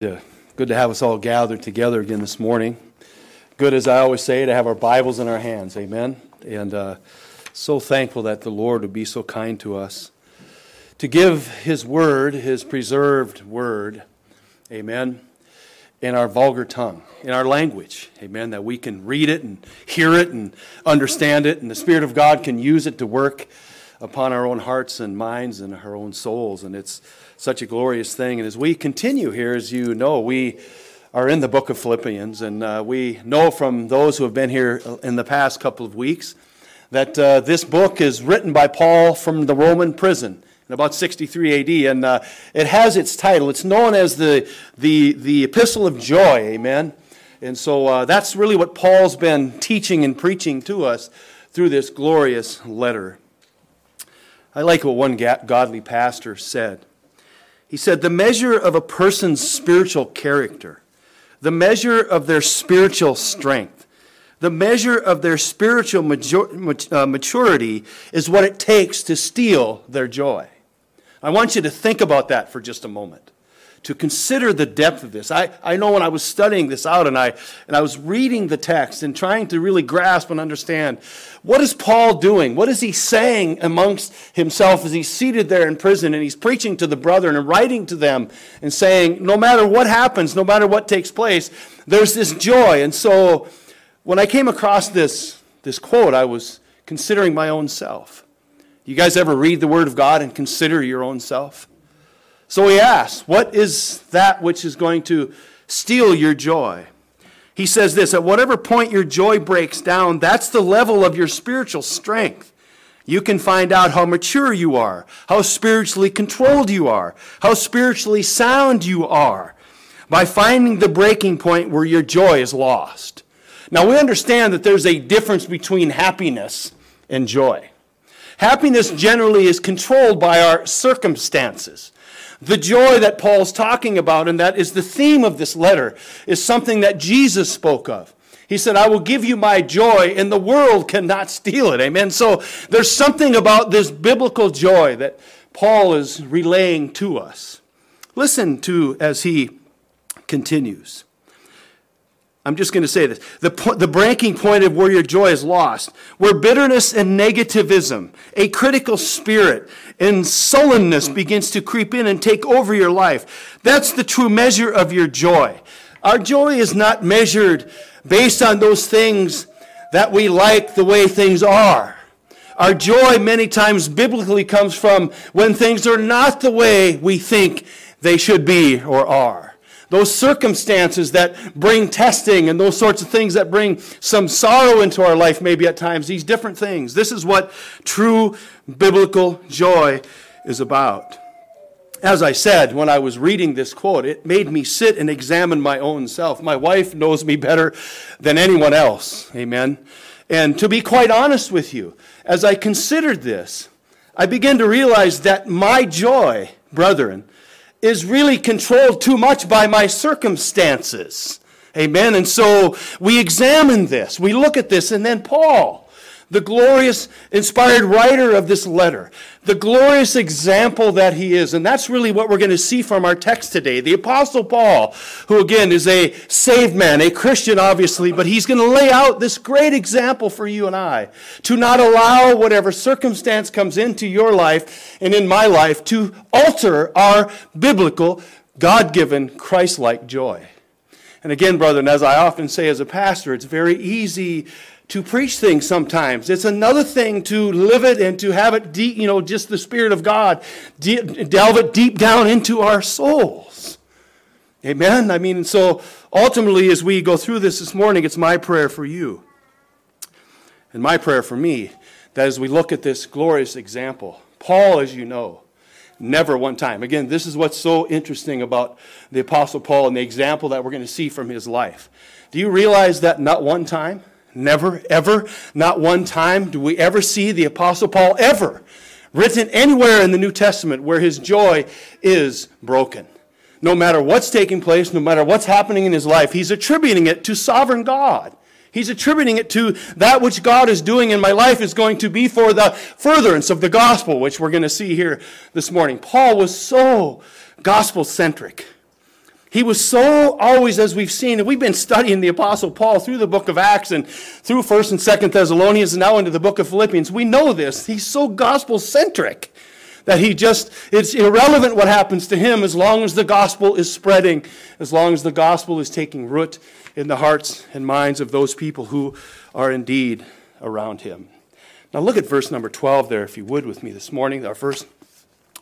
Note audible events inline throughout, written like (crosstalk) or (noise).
Yeah, good to have us all gathered together again this morning. Good, as I always say, to have our Bibles in our hands. Amen. And uh, so thankful that the Lord would be so kind to us to give His Word, His preserved Word, Amen, in our vulgar tongue, in our language. Amen. That we can read it and hear it and understand it, and the Spirit of God can use it to work upon our own hearts and minds and our own souls. And it's such a glorious thing. And as we continue here, as you know, we are in the book of Philippians, and uh, we know from those who have been here in the past couple of weeks that uh, this book is written by Paul from the Roman prison in about 63 AD, and uh, it has its title. It's known as the, the, the Epistle of Joy, amen? And so uh, that's really what Paul's been teaching and preaching to us through this glorious letter. I like what one godly pastor said. He said, The measure of a person's spiritual character, the measure of their spiritual strength, the measure of their spiritual uh, maturity is what it takes to steal their joy. I want you to think about that for just a moment to consider the depth of this. I, I know when I was studying this out and I, and I was reading the text and trying to really grasp and understand what is Paul doing? What is he saying amongst himself as he's seated there in prison and he's preaching to the brethren and writing to them and saying, no matter what happens, no matter what takes place, there's this joy. And so when I came across this, this quote, I was considering my own self. You guys ever read the Word of God and consider your own self? So he asks, What is that which is going to steal your joy? He says this At whatever point your joy breaks down, that's the level of your spiritual strength. You can find out how mature you are, how spiritually controlled you are, how spiritually sound you are by finding the breaking point where your joy is lost. Now, we understand that there's a difference between happiness and joy. Happiness generally is controlled by our circumstances. The joy that Paul's talking about, and that is the theme of this letter, is something that Jesus spoke of. He said, I will give you my joy, and the world cannot steal it. Amen. So there's something about this biblical joy that Paul is relaying to us. Listen to as he continues. I'm just going to say this. The, the breaking point of where your joy is lost, where bitterness and negativism, a critical spirit, and sullenness begins to creep in and take over your life. That's the true measure of your joy. Our joy is not measured based on those things that we like the way things are. Our joy many times biblically comes from when things are not the way we think they should be or are those circumstances that bring testing and those sorts of things that bring some sorrow into our life, maybe at times, these different things. This is what true biblical joy is about. As I said when I was reading this quote, it made me sit and examine my own self. My wife knows me better than anyone else. Amen. And to be quite honest with you, as I considered this, I began to realize that my joy, brethren, is really controlled too much by my circumstances. Amen. And so we examine this, we look at this, and then Paul the glorious, inspired writer of this letter, the glorious example that he is. And that's really what we're going to see from our text today. The Apostle Paul, who again is a saved man, a Christian, obviously, but he's going to lay out this great example for you and I to not allow whatever circumstance comes into your life and in my life to alter our biblical, God given, Christ like joy. And again, brethren, as I often say as a pastor, it's very easy to preach things sometimes. It's another thing to live it and to have it deep, you know, just the Spirit of God delve it deep down into our souls. Amen? I mean, so ultimately, as we go through this this morning, it's my prayer for you and my prayer for me that as we look at this glorious example, Paul, as you know, never one time. Again, this is what's so interesting about the Apostle Paul and the example that we're going to see from his life. Do you realize that not one time? Never, ever, not one time do we ever see the Apostle Paul ever written anywhere in the New Testament where his joy is broken. No matter what's taking place, no matter what's happening in his life, he's attributing it to sovereign God. He's attributing it to that which God is doing in my life is going to be for the furtherance of the gospel, which we're going to see here this morning. Paul was so gospel centric. He was so always, as we've seen, and we've been studying the Apostle Paul through the book of Acts and through 1st and 2nd Thessalonians and now into the book of Philippians. We know this. He's so gospel centric that he just, it's irrelevant what happens to him as long as the gospel is spreading, as long as the gospel is taking root in the hearts and minds of those people who are indeed around him. Now look at verse number 12 there, if you would, with me this morning, our first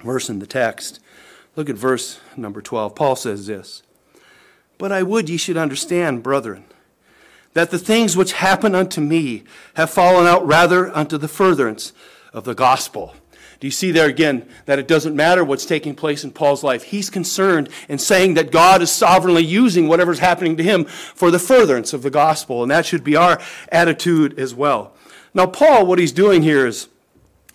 verse in the text. Look at verse number 12. Paul says this But I would ye should understand, brethren, that the things which happen unto me have fallen out rather unto the furtherance of the gospel. Do you see there again that it doesn't matter what's taking place in Paul's life? He's concerned in saying that God is sovereignly using whatever's happening to him for the furtherance of the gospel, and that should be our attitude as well. Now, Paul, what he's doing here is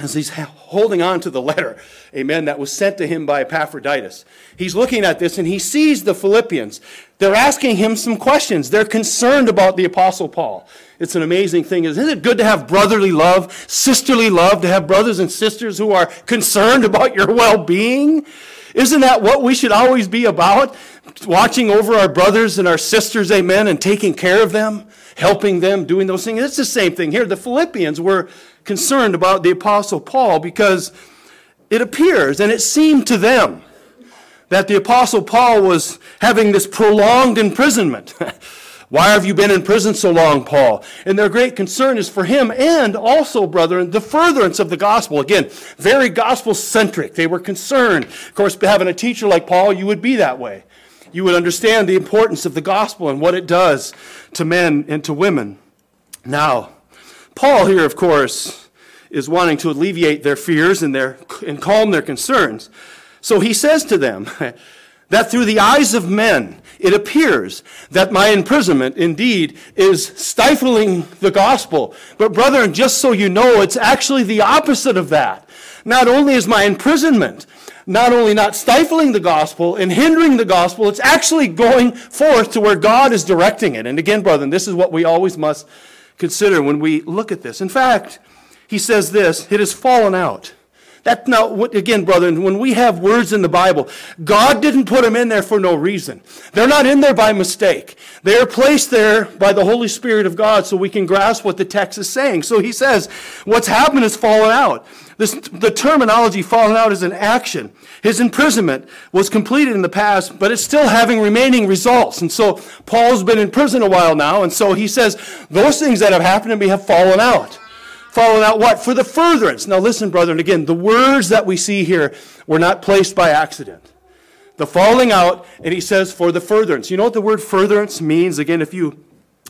as he's holding on to the letter, amen, that was sent to him by Epaphroditus. He's looking at this and he sees the Philippians. They're asking him some questions. They're concerned about the Apostle Paul. It's an amazing thing. Isn't it good to have brotherly love, sisterly love, to have brothers and sisters who are concerned about your well being? Isn't that what we should always be about? Watching over our brothers and our sisters, amen, and taking care of them, helping them, doing those things. It's the same thing here. The Philippians were concerned about the Apostle Paul because it appears and it seemed to them that the Apostle Paul was having this prolonged imprisonment. (laughs) Why have you been in prison so long, Paul? And their great concern is for him and also, brethren, the furtherance of the gospel. Again, very gospel centric. They were concerned. Of course, having a teacher like Paul, you would be that way. You would understand the importance of the gospel and what it does to men and to women. Now, Paul here, of course, is wanting to alleviate their fears and, their, and calm their concerns. So he says to them (laughs) that through the eyes of men, it appears that my imprisonment indeed is stifling the gospel. But, brethren, just so you know, it's actually the opposite of that. Not only is my imprisonment not only not stifling the gospel and hindering the gospel, it's actually going forth to where God is directing it. And again, brethren, this is what we always must consider when we look at this. In fact, he says this it has fallen out. That now, again, brethren, when we have words in the Bible, God didn't put them in there for no reason. They're not in there by mistake. They are placed there by the Holy Spirit of God so we can grasp what the text is saying. So he says, what's happened is fallen out. This, the terminology fallen out is an action. His imprisonment was completed in the past, but it's still having remaining results. And so Paul's been in prison a while now, and so he says, those things that have happened to me have fallen out. Following out what? For the furtherance. Now listen, brethren, again, the words that we see here were not placed by accident. The falling out, and he says for the furtherance. You know what the word furtherance means? Again, if you,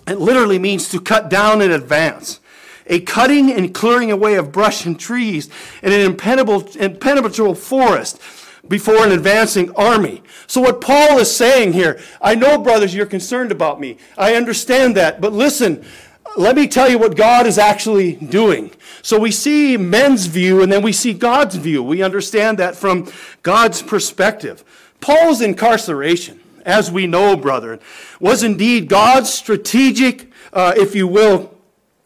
it literally means to cut down in advance. A cutting and clearing away of brush and trees in an impenetrable, impenetrable forest before an advancing army. So what Paul is saying here, I know, brothers, you're concerned about me. I understand that. But listen, let me tell you what God is actually doing. So we see men's view and then we see God's view. We understand that from God's perspective. Paul's incarceration, as we know, brethren, was indeed God's strategic, uh, if you will,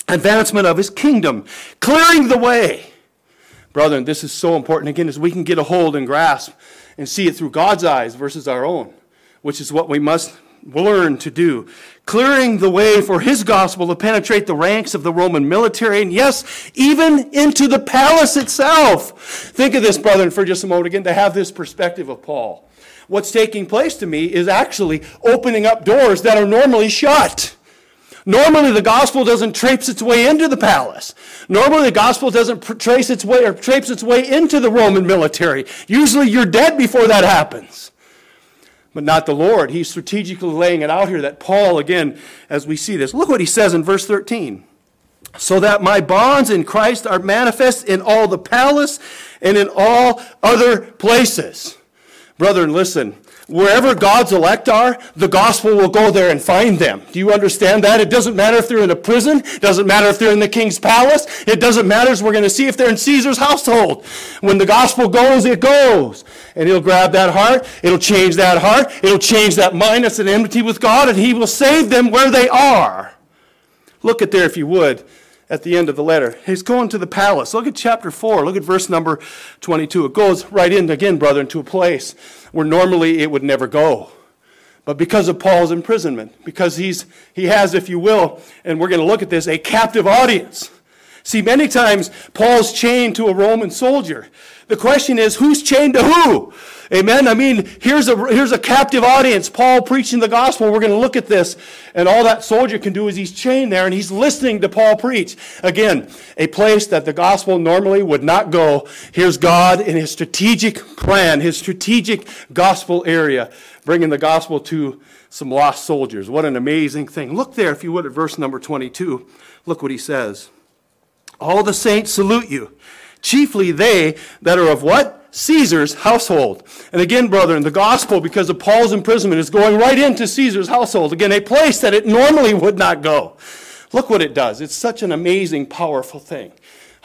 advancement of his kingdom, clearing the way. Brethren, this is so important again as we can get a hold and grasp and see it through God's eyes versus our own, which is what we must learn to do clearing the way for his gospel to penetrate the ranks of the Roman military, and yes, even into the palace itself. Think of this, brethren, for just a moment again, to have this perspective of Paul. What's taking place to me is actually opening up doors that are normally shut. Normally, the gospel doesn't traipse its way into the palace. Normally, the gospel doesn't trace its way or traipse its way into the Roman military. Usually, you're dead before that happens but not the Lord. He's strategically laying it out here that Paul, again, as we see this, look what he says in verse 13. So that my bonds in Christ are manifest in all the palace and in all other places. Brethren, listen. Wherever God's elect are, the gospel will go there and find them. Do you understand that? It doesn't matter if they're in a prison. It doesn't matter if they're in the king's palace. It doesn't matter we're going to see if they're in Caesar's household. When the gospel goes, it goes. And he'll grab that heart. It'll change that heart. It'll change that mind that's in enmity with God, and he will save them where they are. Look at there, if you would at the end of the letter. He's going to the palace. Look at chapter 4. Look at verse number 22. It goes right in again, brother, to a place where normally it would never go. but because of Paul's imprisonment, because he's, he has, if you will, and we're going to look at this, a captive audience. See, many times Paul's chained to a Roman soldier. The question is, who's chained to who? Amen. I mean, here's a, here's a captive audience. Paul preaching the gospel. We're going to look at this. And all that soldier can do is he's chained there and he's listening to Paul preach. Again, a place that the gospel normally would not go. Here's God in his strategic plan, his strategic gospel area, bringing the gospel to some lost soldiers. What an amazing thing. Look there, if you would, at verse number 22. Look what he says. All the saints salute you, chiefly they that are of what? Caesar's household. And again, brethren, the gospel, because of Paul's imprisonment, is going right into Caesar's household. Again, a place that it normally would not go. Look what it does. It's such an amazing, powerful thing.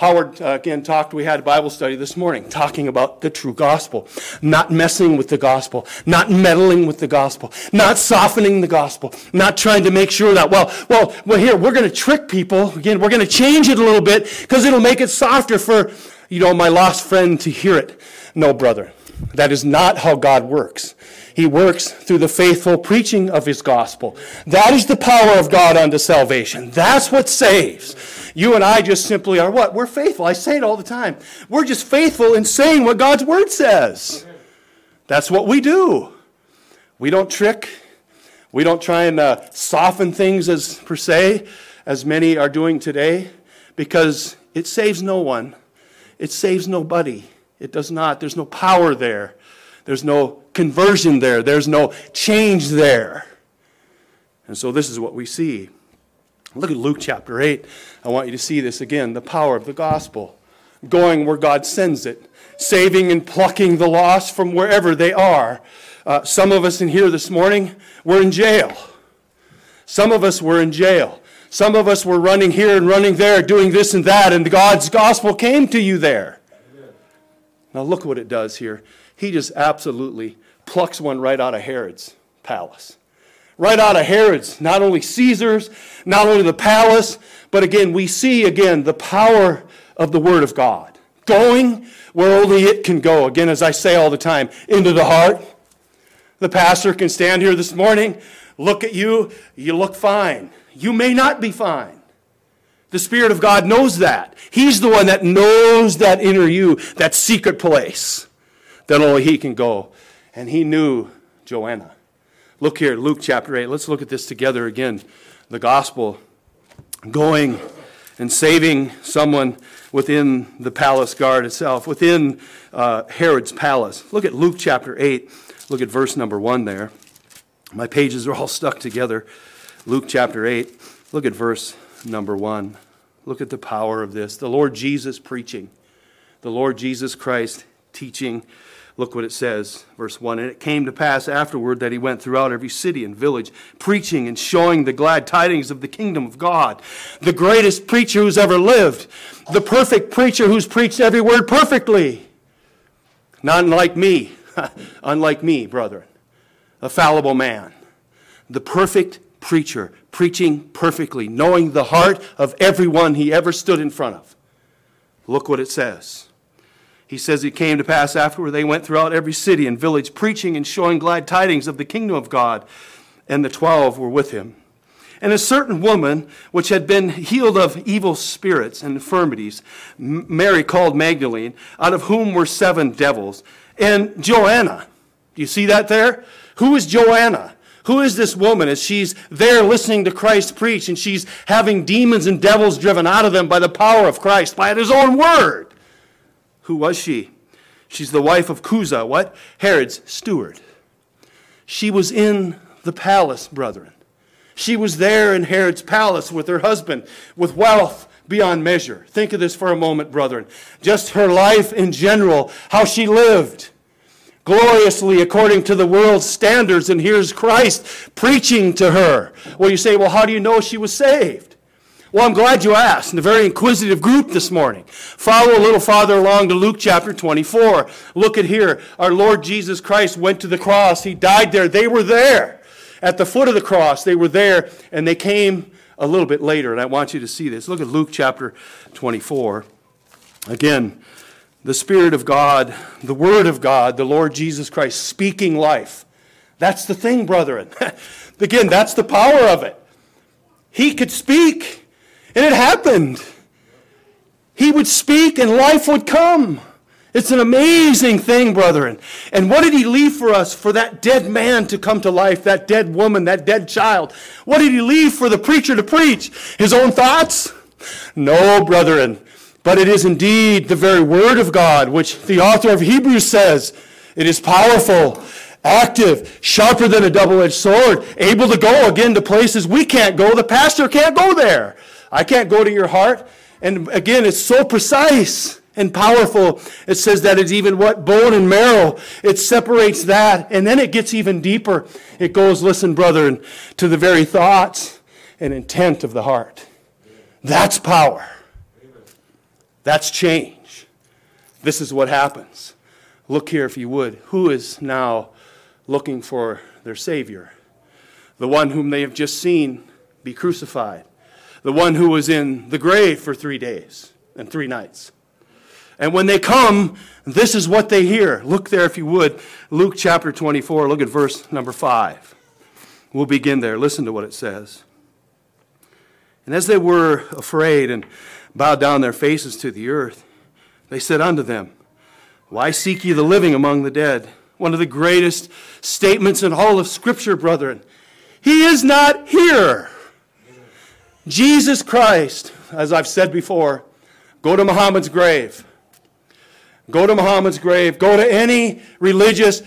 Howard, uh, again, talked, we had a Bible study this morning talking about the true gospel. Not messing with the gospel, not meddling with the gospel, not softening the gospel, not trying to make sure that, well, well, well, here, we're going to trick people. Again, we're going to change it a little bit because it'll make it softer for, you know, my lost friend to hear it. No, brother. That is not how God works. He works through the faithful preaching of his gospel. That is the power of God unto salvation. That's what saves. You and I just simply are what? We're faithful. I say it all the time. We're just faithful in saying what God's word says. That's what we do. We don't trick. We don't try and uh, soften things as per se, as many are doing today, because it saves no one. It saves nobody. It does not. There's no power there. There's no conversion there. There's no change there. And so this is what we see. Look at Luke chapter 8. I want you to see this again the power of the gospel. Going where God sends it, saving and plucking the lost from wherever they are. Uh, some of us in here this morning, we're in jail. Some of us were in jail. Some of us were running here and running there, doing this and that, and God's gospel came to you there. Now, look what it does here. He just absolutely plucks one right out of Herod's palace right out of Herod's, not only Caesar's, not only the palace, but again, we see again the power of the Word of God. Going where only it can go. Again, as I say all the time, into the heart. The pastor can stand here this morning, look at you, you look fine. You may not be fine. The Spirit of God knows that. He's the one that knows that inner you, that secret place that only He can go. And He knew Joanna. Look here, Luke chapter 8. Let's look at this together again. The gospel going and saving someone within the palace guard itself, within uh, Herod's palace. Look at Luke chapter 8. Look at verse number 1 there. My pages are all stuck together. Luke chapter 8. Look at verse number 1. Look at the power of this. The Lord Jesus preaching, the Lord Jesus Christ teaching Look what it says, verse 1. And it came to pass afterward that he went throughout every city and village, preaching and showing the glad tidings of the kingdom of God. The greatest preacher who's ever lived, the perfect preacher who's preached every word perfectly. Not unlike me, (laughs) unlike me, brethren, a fallible man. The perfect preacher, preaching perfectly, knowing the heart of everyone he ever stood in front of. Look what it says. He says it came to pass afterward they went throughout every city and village, preaching and showing glad tidings of the kingdom of God. And the twelve were with him. And a certain woman, which had been healed of evil spirits and infirmities, Mary called Magdalene, out of whom were seven devils, and Joanna. Do you see that there? Who is Joanna? Who is this woman as she's there listening to Christ preach and she's having demons and devils driven out of them by the power of Christ, by his own word? Who was she? She's the wife of Chuza, what? Herod's steward. She was in the palace, brethren. She was there in Herod's palace with her husband, with wealth beyond measure. Think of this for a moment, brethren. Just her life in general, how she lived gloriously according to the world's standards, and here's Christ preaching to her. Well, you say, well, how do you know she was saved? Well, I'm glad you asked. And a very inquisitive group this morning. Follow a little farther along to Luke chapter 24. Look at here. Our Lord Jesus Christ went to the cross. He died there. They were there. At the foot of the cross, they were there, and they came a little bit later. And I want you to see this. Look at Luke chapter 24. Again, the Spirit of God, the Word of God, the Lord Jesus Christ speaking life. That's the thing, brethren. (laughs) Again, that's the power of it. He could speak, and it happened. He would speak, and life would come. It's an amazing thing, brethren. And what did he leave for us? For that dead man to come to life, that dead woman, that dead child. What did he leave for the preacher to preach? His own thoughts? No, brethren. But it is indeed the very word of God, which the author of Hebrews says it is powerful, active, sharper than a double edged sword, able to go again to places we can't go. The pastor can't go there. I can't go to your heart. And again, it's so precise and powerful. It says that it's even what? Bone and marrow. It separates that. And then it gets even deeper. It goes, listen, brethren, to the very thoughts and intent of the heart. That's power. That's change. This is what happens. Look here, if you would. Who is now looking for their Savior? The one whom they have just seen be crucified. The one who was in the grave for three days and three nights. And when they come, this is what they hear. Look there, if you would. Luke chapter 24, look at verse number 5. We'll begin there. Listen to what it says. And as they were afraid and bowed down their faces to the earth, they said unto them, Why seek ye the living among the dead? One of the greatest statements in all of Scripture, brethren. He is not here. Jesus Christ, as I've said before, go to Muhammad's grave. Go to Muhammad's grave. Go to any religious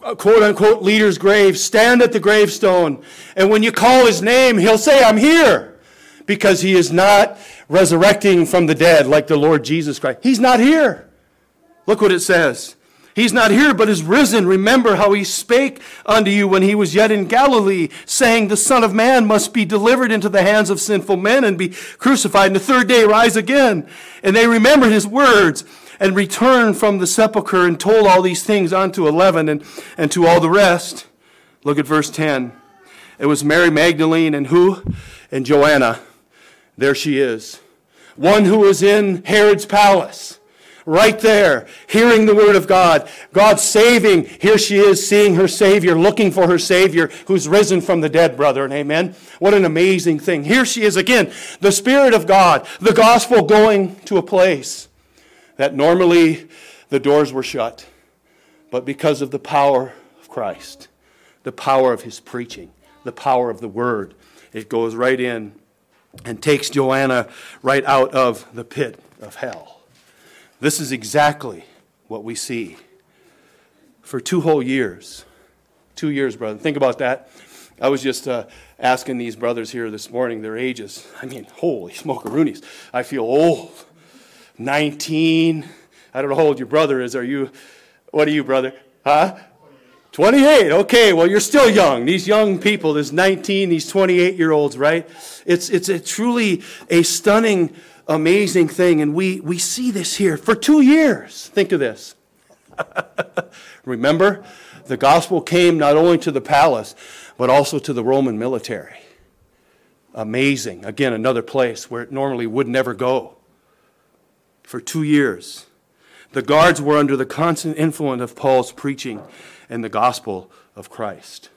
quote unquote leader's grave. Stand at the gravestone. And when you call his name, he'll say, I'm here. Because he is not resurrecting from the dead like the Lord Jesus Christ. He's not here. Look what it says. He's not here, but is risen. Remember how he spake unto you when he was yet in Galilee, saying, The Son of Man must be delivered into the hands of sinful men and be crucified, and the third day rise again. And they remembered his words and returned from the sepulchre and told all these things unto eleven and, and to all the rest. Look at verse 10. It was Mary Magdalene and who? And Joanna. There she is. One who was in Herod's palace right there, hearing the word of God, God saving. Here she is, seeing her Savior, looking for her Savior who's risen from the dead, brother, amen. What an amazing thing. Here she is again, the Spirit of God, the gospel going to a place that normally the doors were shut, but because of the power of Christ, the power of his preaching, the power of the word, it goes right in and takes Joanna right out of the pit of hell. This is exactly what we see for two whole years. Two years, brother. Think about that. I was just uh, asking these brothers here this morning their ages. I mean, holy smokeroonies. I feel old. 19. I don't know how old your brother is. Are you, what are you, brother? Huh? 28. Okay, well, you're still young. These young people, this 19, these 28 year olds, right? It's, it's a truly a stunning amazing thing. And we, we see this here for two years. Think of this. (laughs) Remember, the gospel came not only to the palace, but also to the Roman military. Amazing. Again, another place where it normally would never go. For two years, the guards were under the constant influence of Paul's preaching and the gospel of Christ.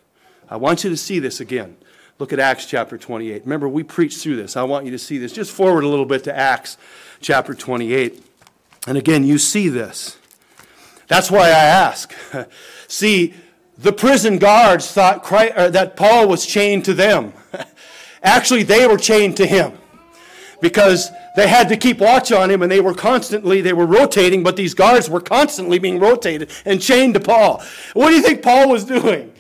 I want you to see this again. Look at Acts chapter 28. Remember, we preached through this. I want you to see this. Just forward a little bit to Acts chapter 28. And again, you see this. That's why I ask. (laughs) see, the prison guards thought Christ, that Paul was chained to them. (laughs) Actually, they were chained to him because they had to keep watch on him and they were constantly they were rotating but these guards were constantly being rotated and chained to paul what do you think paul was doing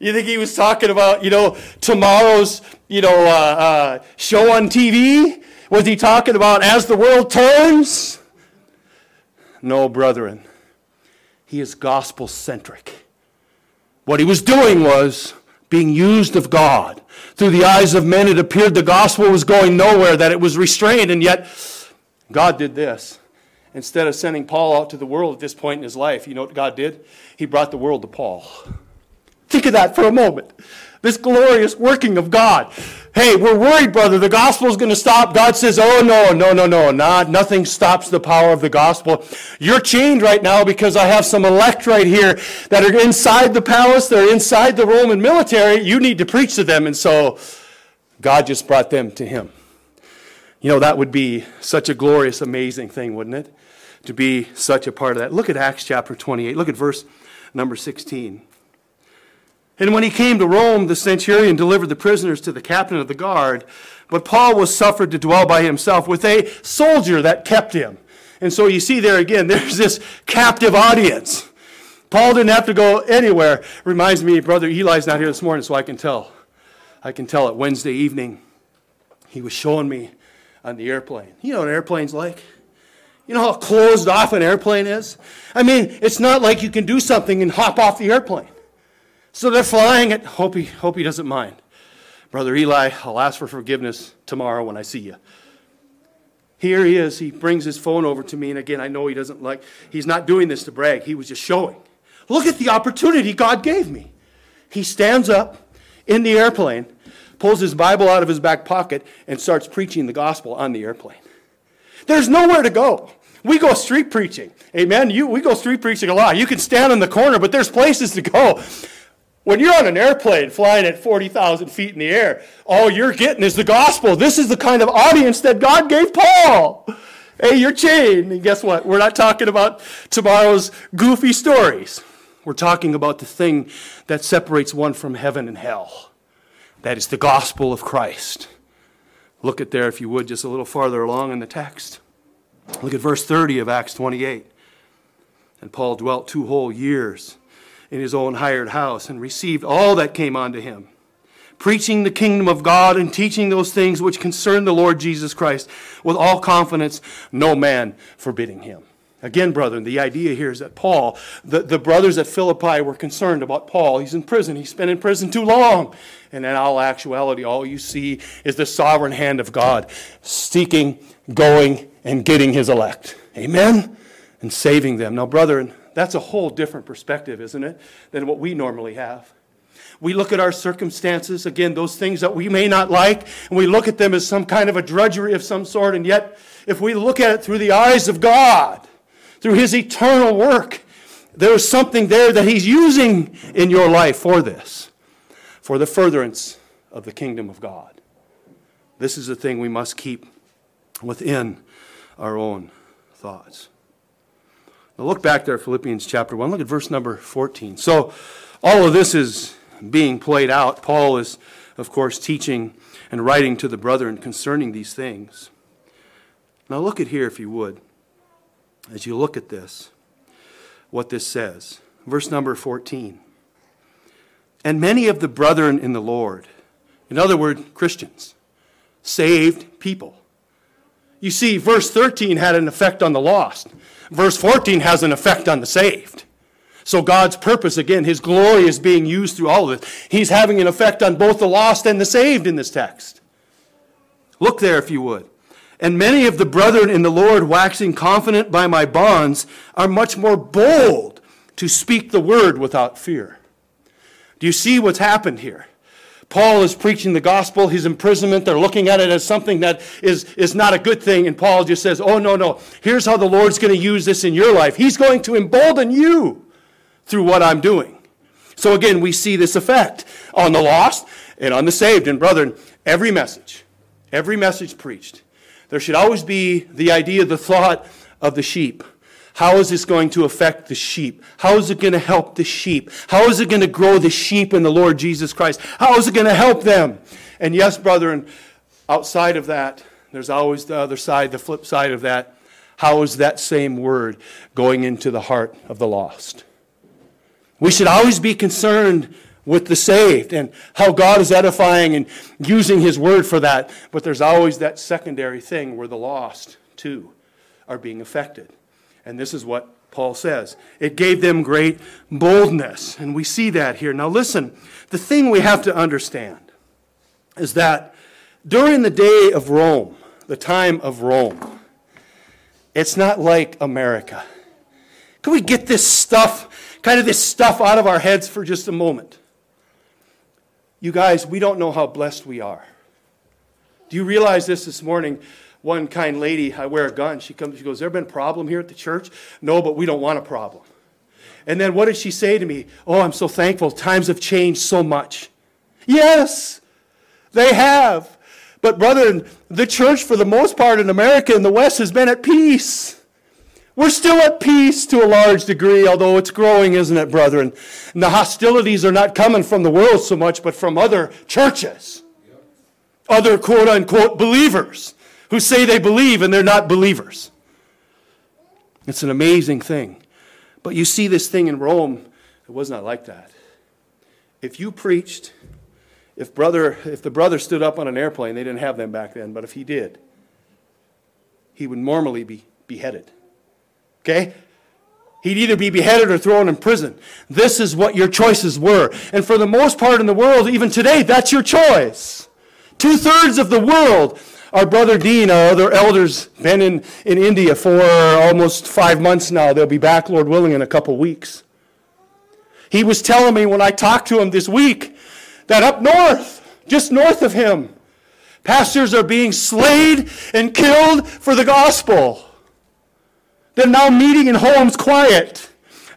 you think he was talking about, you know, tomorrow's, you know, uh, uh, show on TV? Was he talking about as the world turns? No, brethren. He is gospel centric. What he was doing was being used of God. Through the eyes of men, it appeared the gospel was going nowhere, that it was restrained, and yet God did this. Instead of sending Paul out to the world at this point in his life, you know what God did? He brought the world to Paul. Think of that for a moment. This glorious working of God. Hey, we're worried, brother. The gospel is going to stop. God says, oh, no, no, no, no. Not, nothing stops the power of the gospel. You're chained right now because I have some elect right here that are inside the palace. They're inside the Roman military. You need to preach to them. And so God just brought them to him. You know, that would be such a glorious, amazing thing, wouldn't it? To be such a part of that. Look at Acts chapter 28. Look at verse number 16. And when he came to Rome, the centurion delivered the prisoners to the captain of the guard. But Paul was suffered to dwell by himself with a soldier that kept him. And so you see there again, (laughs) there's this captive audience. Paul didn't have to go anywhere. Reminds me, Brother Eli's not here this morning, so I can tell. I can tell it Wednesday evening. He was showing me on the airplane. You know what an airplane's like? You know how closed off an airplane is? I mean, it's not like you can do something and hop off the airplane. So they're flying it. Hope he, hope he doesn't mind. Brother Eli, I'll ask for forgiveness tomorrow when I see you. Here he is. He brings his phone over to me. And again, I know he doesn't like, he's not doing this to brag. He was just showing. Look at the opportunity God gave me. He stands up in the airplane, pulls his Bible out of his back pocket, and starts preaching the gospel on the airplane. There's nowhere to go. We go street preaching. Amen. You, we go street preaching a lot. You can stand in the corner, but there's places to go. When you're on an airplane flying at 40,000 feet in the air, all you're getting is the gospel. This is the kind of audience that God gave Paul. Hey, you're chained. And guess what? We're not talking about tomorrow's goofy stories. We're talking about the thing that separates one from heaven and hell. That is the gospel of Christ. Look at there, if you would, just a little farther along in the text. Look at verse 30 of Acts 28. And Paul dwelt two whole years in his own hired house and received all that came unto him, preaching the kingdom of God and teaching those things which concern the Lord Jesus Christ with all confidence, no man forbidding him. Again, brethren, the idea here is that Paul, the, the brothers at Philippi were concerned about Paul. He's in prison. He's been in prison too long. And in all actuality, all you see is the sovereign hand of God seeking, going, and getting his elect. Amen? And saving them. Now, brethren, that's a whole different perspective, isn't it, than what we normally have. We look at our circumstances, again, those things that we may not like, and we look at them as some kind of a drudgery of some sort, and yet, if we look at it through the eyes of God, through His eternal work, there is something there that He's using in your life for this, for the furtherance of the kingdom of God. This is the thing we must keep within our own thoughts. Now look back there, Philippians chapter 1. Look at verse number 14. So, all of this is being played out. Paul is, of course, teaching and writing to the brethren concerning these things. Now, look at here, if you would, as you look at this, what this says. Verse number 14. And many of the brethren in the Lord, in other words, Christians, saved people. You see, verse 13 had an effect on the lost verse 14 has an effect on the saved. So God's purpose, again, His glory is being used through all of it. He's having an effect on both the lost and the saved in this text. Look there, if you would. And many of the brethren in the Lord, waxing confident by my bonds, are much more bold to speak the word without fear. Do you see what's happened here? Paul is preaching the gospel, his imprisonment. They're looking at it as something that is, is not a good thing. And Paul just says, Oh, no, no. Here's how the Lord's going to use this in your life. He's going to embolden you through what I'm doing. So again, we see this effect on the lost and on the saved. And brethren, every message, every message preached, there should always be the idea, the thought of the sheep. How is this going to affect the sheep? How is it going to help the sheep? How is it going to grow the sheep in the Lord Jesus Christ? How is it going to help them? And yes, brethren, outside of that, there's always the other side, the flip side of that. How is that same word going into the heart of the lost? We should always be concerned with the saved and how God is edifying and using His word for that. But there's always that secondary thing where the lost, too, are being affected. And this is what Paul says it gave them great boldness. And we see that here. Now, listen, the thing we have to understand is that during the day of Rome, the time of Rome, it's not like America. Can we get this stuff, kind of this stuff out of our heads for just a moment? You guys, we don't know how blessed we are. Do you realize this this morning? One kind lady, I wear a gun. She comes, she goes, There been a problem here at the church? No, but we don't want a problem. And then what did she say to me? Oh, I'm so thankful. Times have changed so much. Yes, they have. But, brethren, the church, for the most part in America and the West, has been at peace. We're still at peace to a large degree, although it's growing, isn't it, brethren? And the hostilities are not coming from the world so much, but from other churches, other quote unquote believers who say they believe and they're not believers. It's an amazing thing. But you see this thing in Rome, it was not like that. If you preached, if brother if the brother stood up on an airplane, they didn't have them back then, but if he did, he would normally be beheaded. Okay? He'd either be beheaded or thrown in prison. This is what your choices were. And for the most part in the world, even today, that's your choice. Two thirds of the world. Our brother Dean, our other elders, been in, in India for almost five months now. They'll be back, Lord willing, in a couple weeks. He was telling me when I talked to him this week that up north, just north of him, pastors are being slayed and killed for the gospel. They're now meeting in homes quiet.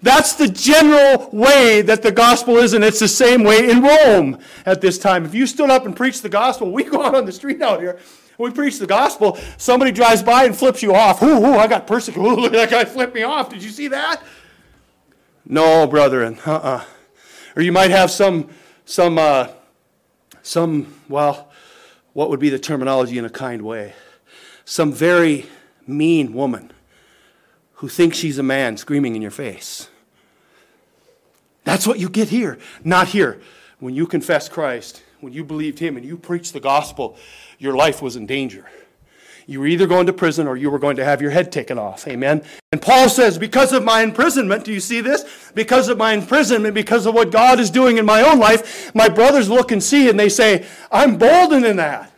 That's the general way that the gospel is, and it's the same way in Rome at this time. If you stood up and preached the gospel, (laughs) we go out on the street out here, we preach the gospel, somebody drives by and flips you off. Ooh, ooh I got persecuted. (laughs) Look at that guy flipped me off. Did you see that? No, brethren. Uh-uh. Or you might have some, some, uh, some, well, what would be the terminology in a kind way? Some very mean woman who thinks she's a man screaming in your face. That's what you get here, not here. When you confess Christ, when you believed Him and you preach the gospel, your life was in danger. You were either going to prison or you were going to have your head taken off. Amen. And Paul says, Because of my imprisonment, do you see this? Because of my imprisonment, because of what God is doing in my own life, my brothers look and see and they say, I'm boldened in that.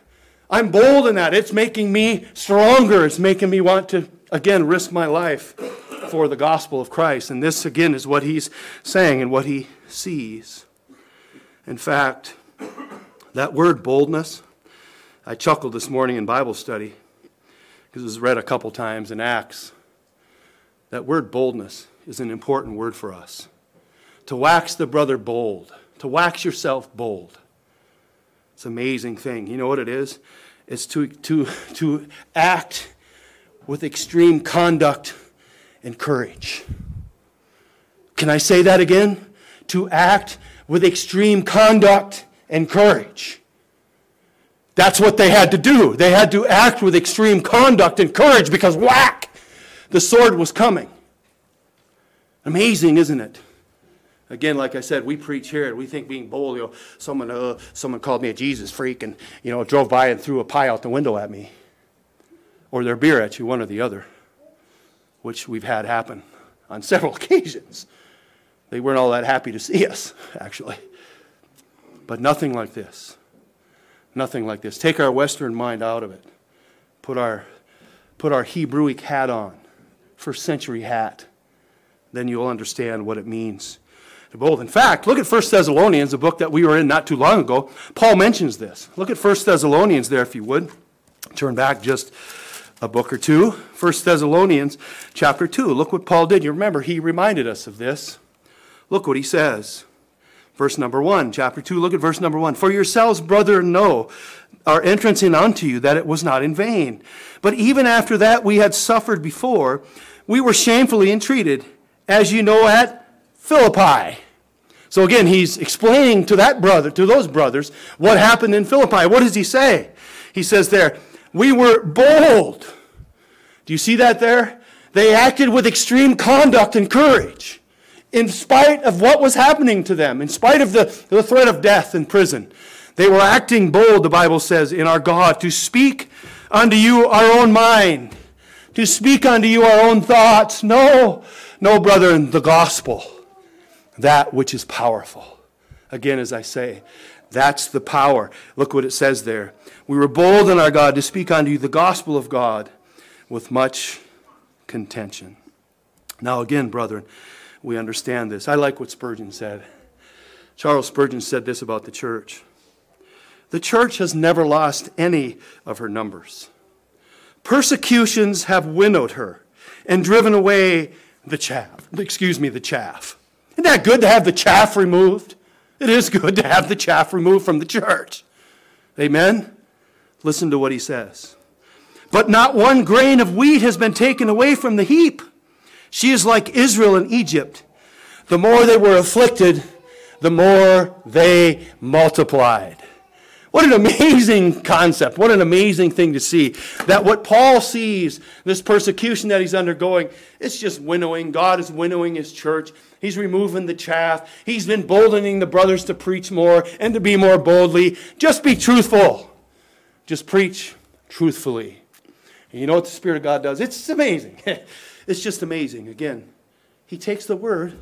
I'm bold in that. It's making me stronger. It's making me want to again, risk my life for the gospel of Christ. And this, again, is what he's saying and what he sees. In fact, that word boldness, I chuckled this morning in Bible study because it was read a couple times in Acts. That word boldness is an important word for us. To wax the brother bold, to wax yourself bold. It's an amazing thing. You know what it is? It's to, to, to act with extreme conduct and courage. Can I say that again? To act with extreme conduct and courage. That's what they had to do. They had to act with extreme conduct and courage because whack, the sword was coming. Amazing, isn't it? Again, like I said, we preach here and we think being bold, you know, someone, uh, someone called me a Jesus freak and, you know, drove by and threw a pie out the window at me or their beer at you, one or the other, which we've had happen on (laughs) several occasions. They weren't all that happy to see us, (laughs) actually. But nothing like this. Nothing like this. Take our Western mind out of it. Put our, put our Hebrewic hat on, first century hat. Then you'll understand what it means to both. In fact, look at 1 Thessalonians, a book that we were in not too long ago. Paul mentions this. Look at 1 Thessalonians there, if you would. Turn back just a book or two. 1 Thessalonians chapter 2. Look what Paul did. You remember, he reminded us of this. Look what he says. Verse number 1, chapter 2, look at verse number 1. For yourselves, brother, know our entrance in unto you that it was not in vain. But even after that we had suffered before, we were shamefully entreated, as you know at Philippi. So again, he's explaining to that brother, to those brothers, what happened in Philippi. What does he say? He says there, we were bold. Do you see that there? They acted with extreme conduct and courage in spite of what was happening to them, in spite of the, the threat of death in prison. They were acting bold, the Bible says, in our God to speak unto you our own mind, to speak unto you our own thoughts. No, no, brethren, the gospel, that which is powerful. Again, as I say, that's the power. Look what it says there. We were bold in our God to speak unto you the gospel of God with much contention. Now, again, brethren, we understand this. I like what Spurgeon said. Charles Spurgeon said this about the church. The church has never lost any of her numbers. Persecutions have winnowed her and driven away the chaff. Excuse me, the chaff. Isn't that good to have the chaff removed? It is good to have the chaff removed from the church. Amen? Listen to what he says. But not one grain of wheat has been taken away from the heap. She is like Israel in Egypt. The more they were afflicted, the more they multiplied. What an amazing concept. What an amazing thing to see. That what Paul sees, this persecution that he's undergoing, it's just winnowing. God is winnowing his church. He's removing the chaff. He's emboldening the brothers to preach more and to be more boldly. Just be truthful. Just preach truthfully. And you know what the Spirit of God does? It's amazing. (laughs) it's just amazing. Again, He takes the word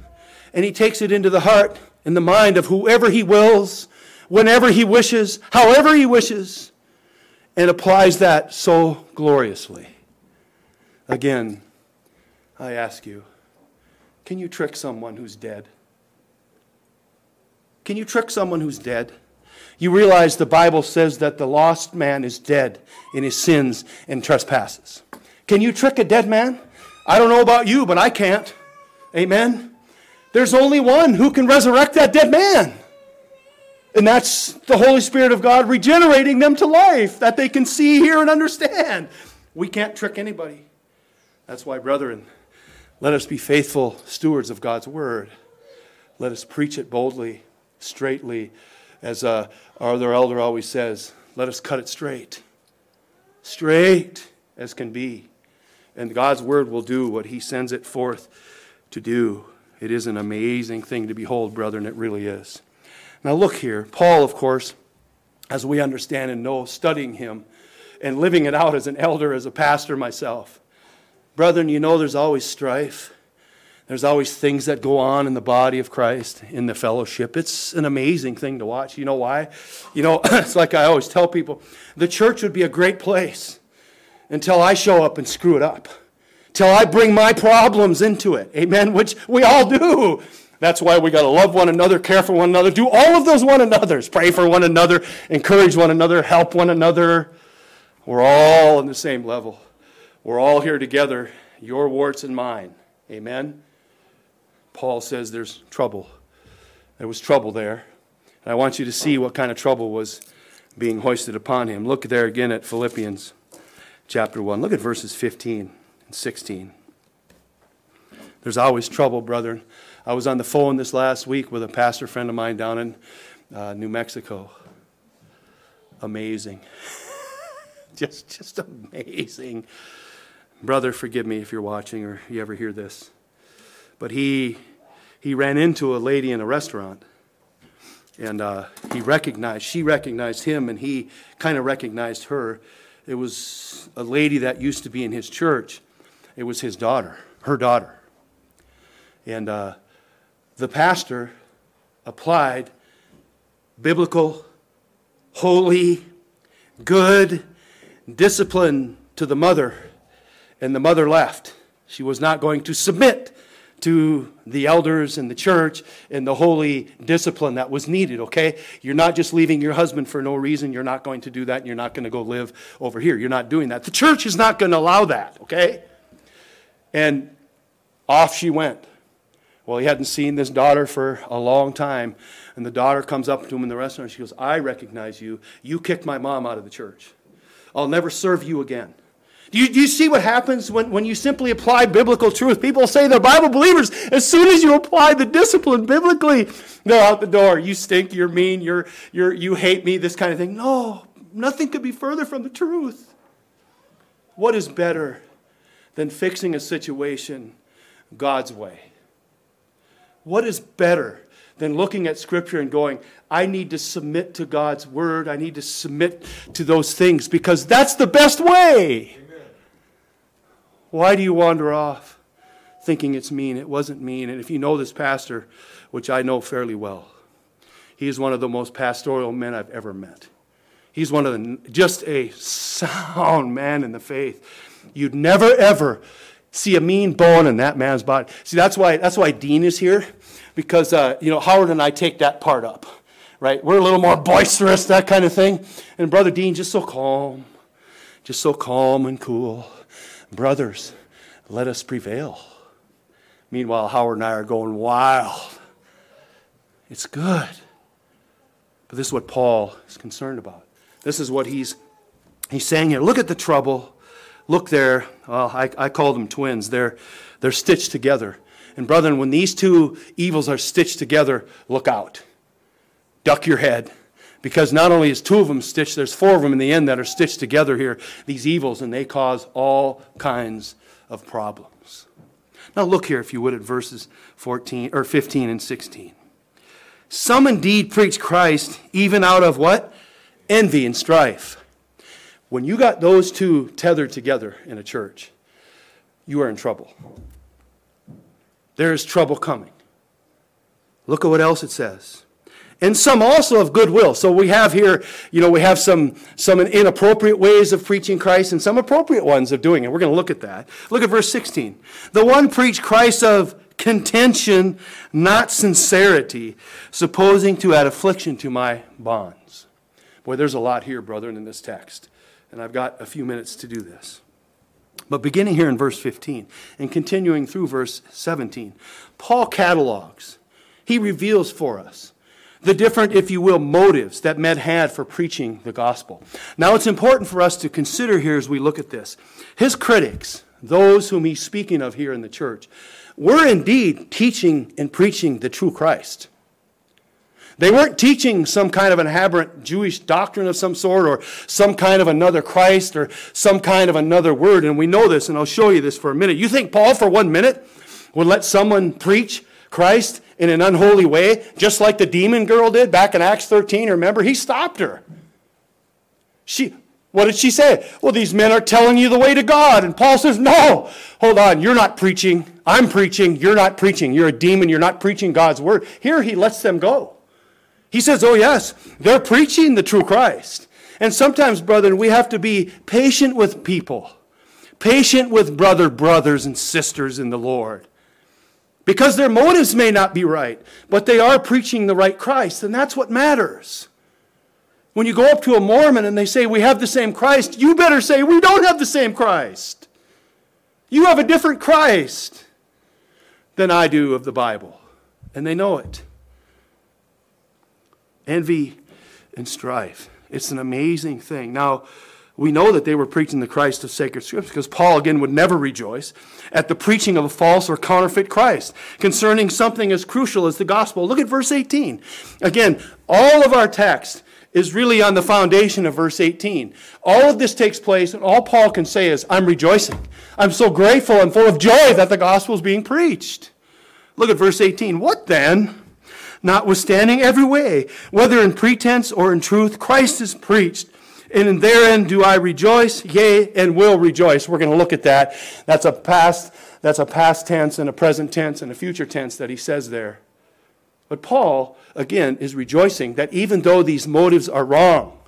and He takes it into the heart and the mind of whoever He wills whenever he wishes, however he wishes, and applies that so gloriously. Again, I ask you, can you trick someone who's dead? Can you trick someone who's dead? You realize the Bible says that the lost man is dead in his sins and trespasses. Can you trick a dead man? I don't know about you, but I can't. Amen? There's only one who can resurrect that dead man. And that's the Holy Spirit of God regenerating them to life that they can see, hear, and understand. We can't trick anybody. That's why, brethren, let us be faithful stewards of God's word. Let us preach it boldly, straightly. As uh, our other elder always says, let us cut it straight. Straight as can be. And God's word will do what he sends it forth to do. It is an amazing thing to behold, brethren. It really is. Now, look here. Paul, of course, as we understand and know, studying him and living it out as an elder, as a pastor myself. Brethren, you know there's always strife. There's always things that go on in the body of Christ, in the fellowship. It's an amazing thing to watch. You know why? You know, (clears throat) it's like I always tell people the church would be a great place until I show up and screw it up, till I bring my problems into it. Amen? Which we all do. That's why we got to love one another, care for one another, do all of those one another's, pray for one another, encourage one another, help one another. We're all on the same level. We're all here together, your warts and mine. Amen. Paul says there's trouble. There was trouble there. And I want you to see what kind of trouble was being hoisted upon him. Look there again at Philippians chapter 1. Look at verses 15 and 16. There's always trouble, brethren. I was on the phone this last week with a pastor friend of mine down in uh, New Mexico. Amazing. (laughs) just, just amazing. Brother, forgive me if you're watching or you ever hear this. But he, he ran into a lady in a restaurant. And uh, he recognized, she recognized him, and he kind of recognized her. It was a lady that used to be in his church. It was his daughter, her daughter. And uh, the pastor applied biblical, holy, good discipline to the mother, and the mother left. She was not going to submit to the elders and the church and the holy discipline that was needed, okay? You're not just leaving your husband for no reason. You're not going to do that. And you're not going to go live over here. You're not doing that. The church is not going to allow that, okay? And off she went. Well, he hadn't seen this daughter for a long time. And the daughter comes up to him in the restaurant. She goes, I recognize you. You kicked my mom out of the church. I'll never serve you again. Do you, do you see what happens when, when you simply apply biblical truth? People say they're Bible believers. As soon as you apply the discipline biblically, they're out the door. You stink, you're mean, you're, you're, you hate me, this kind of thing. No, nothing could be further from the truth. What is better than fixing a situation God's way? What is better than looking at Scripture and going, I need to submit to God's Word. I need to submit to those things because that's the best way. Why do you wander off thinking it's mean? It wasn't mean. And if you know this pastor, which I know fairly well, he is one of the most pastoral men I've ever met. He's one of the, just a sound man in the faith. You'd never, ever see a mean bone in that man's body. See, that's why, that's why Dean is here, because, uh, you know, Howard and I take that part up right? We're a little more boisterous, that kind of thing. And Brother Dean, just so calm, just so calm and cool. Brothers, let us prevail. Meanwhile, Howard and I are going wild. It's good. But this is what Paul is concerned about. This is what he's, he's saying here. Look at the trouble. Look there. Well, I, I call them twins. They're, they're stitched together. And brethren, when these two evils are stitched together, look out. Duck your head. Because not only is two of them stitched, there's four of them in the end that are stitched together here, these evils, and they cause all kinds of problems. Now look here, if you would, at verses 14 or 15 and 16. Some indeed preach Christ even out of what? Envy and strife. When you got those two tethered together in a church, you are in trouble. There is trouble coming. Look at what else it says and some also of goodwill. So we have here, you know, we have some, some inappropriate ways of preaching Christ and some appropriate ones of doing it. We're going to look at that. Look at verse 16. The one preached Christ of contention, not sincerity, supposing to add affliction to my bonds. Boy, there's a lot here, brethren, in this text. And I've got a few minutes to do this. But beginning here in verse 15 and continuing through verse 17, Paul catalogs, he reveals for us the different, if you will, motives that men had for preaching the gospel. Now, it's important for us to consider here as we look at this. His critics, those whom he's speaking of here in the church, were indeed teaching and preaching the true Christ. They weren't teaching some kind of an aberrant Jewish doctrine of some sort or some kind of another Christ or some kind of another word. And we know this, and I'll show you this for a minute. You think Paul, for one minute, would let someone preach Christ in an unholy way, just like the demon girl did back in Acts 13. Remember, he stopped her. She, what did she say? Well, these men are telling you the way to God. And Paul says, No, hold on, you're not preaching. I'm preaching. You're not preaching. You're a demon. You're not preaching God's word. Here he lets them go. He says, Oh, yes, they're preaching the true Christ. And sometimes, brethren, we have to be patient with people, patient with brother, brothers, and sisters in the Lord because their motives may not be right, but they are preaching the right Christ, and that's what matters. When you go up to a Mormon and they say, We have the same Christ, you better say, We don't have the same Christ. You have a different Christ than I do of the Bible. And they know it. Envy and strife. It's an amazing thing. Now, we know that they were preaching the Christ of sacred scripture because Paul, again, would never rejoice at the preaching of a false or counterfeit Christ concerning something as crucial as the gospel. Look at verse 18. Again, all of our text is really on the foundation of verse 18. All of this takes place, and all Paul can say is, I'm rejoicing. I'm so grateful and full of joy that the gospel is being preached. Look at verse 18. What then? Notwithstanding every way, whether in pretense or in truth, Christ is preached and therein do I rejoice, yea, and will rejoice. We're going to look at that. That's a past, that's a past tense and a present tense and a future tense that he says there. But Paul, again, is rejoicing that even though these motives are wrong,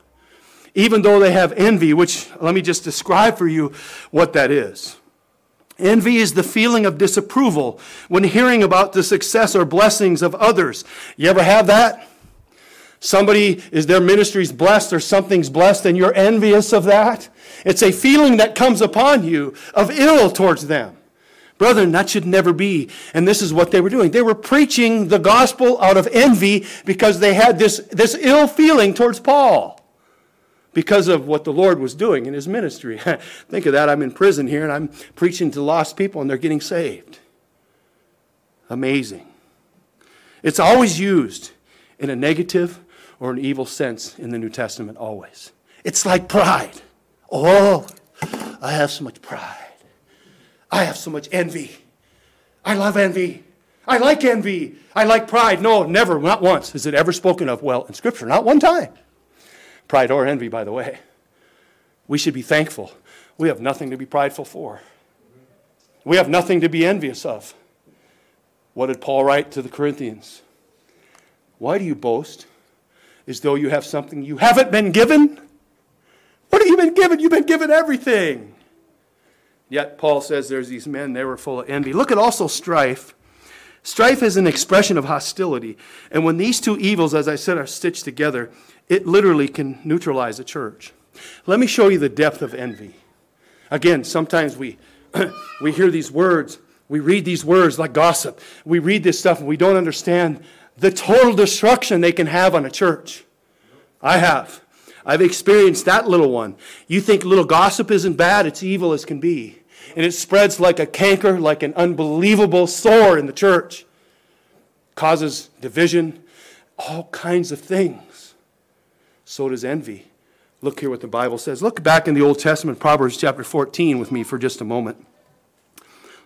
even though they have envy, which let me just describe for you what that is. Envy is the feeling of disapproval when hearing about the success or blessings of others. You ever have that? Somebody is their ministry's blessed or something's blessed and you're envious of that. It's a feeling that comes upon you of ill towards them. Brethren, that should never be. And this is what they were doing. They were preaching the gospel out of envy because they had this, this ill feeling towards Paul because of what the Lord was doing in his ministry. (laughs) Think of that. I'm in prison here and I'm preaching to lost people and they're getting saved. Amazing. It's always used in a negative or an evil sense in the New Testament always. It's like pride. Oh, I have so much pride. I have so much envy. I love envy. I like envy. I like pride. No, never, not once is it ever spoken of well in Scripture. Not one time. Pride or envy, by the way. We should be thankful. We have nothing to be prideful for. We have nothing to be envious of. What did Paul write to the Corinthians? Why do you boast as though you have something you haven't been given? What have you been given? You've been given everything. Yet Paul says there's these men, they were full of envy. Look at also strife. Strife is an expression of hostility. And when these two evils, as I said, are stitched together, it literally can neutralize a church. Let me show you the depth of envy. Again, sometimes we, (clears throat) we hear these words, we read these words like gossip. We read this stuff and we don't understand the total destruction they can have on a church. I have. I've experienced that little one. You think little gossip isn't bad, it's evil as can be. And it spreads like a canker, like an unbelievable sore in the church. Causes division, all kinds of things. So does envy. Look here what the Bible says. Look back in the Old Testament, Proverbs chapter 14, with me for just a moment.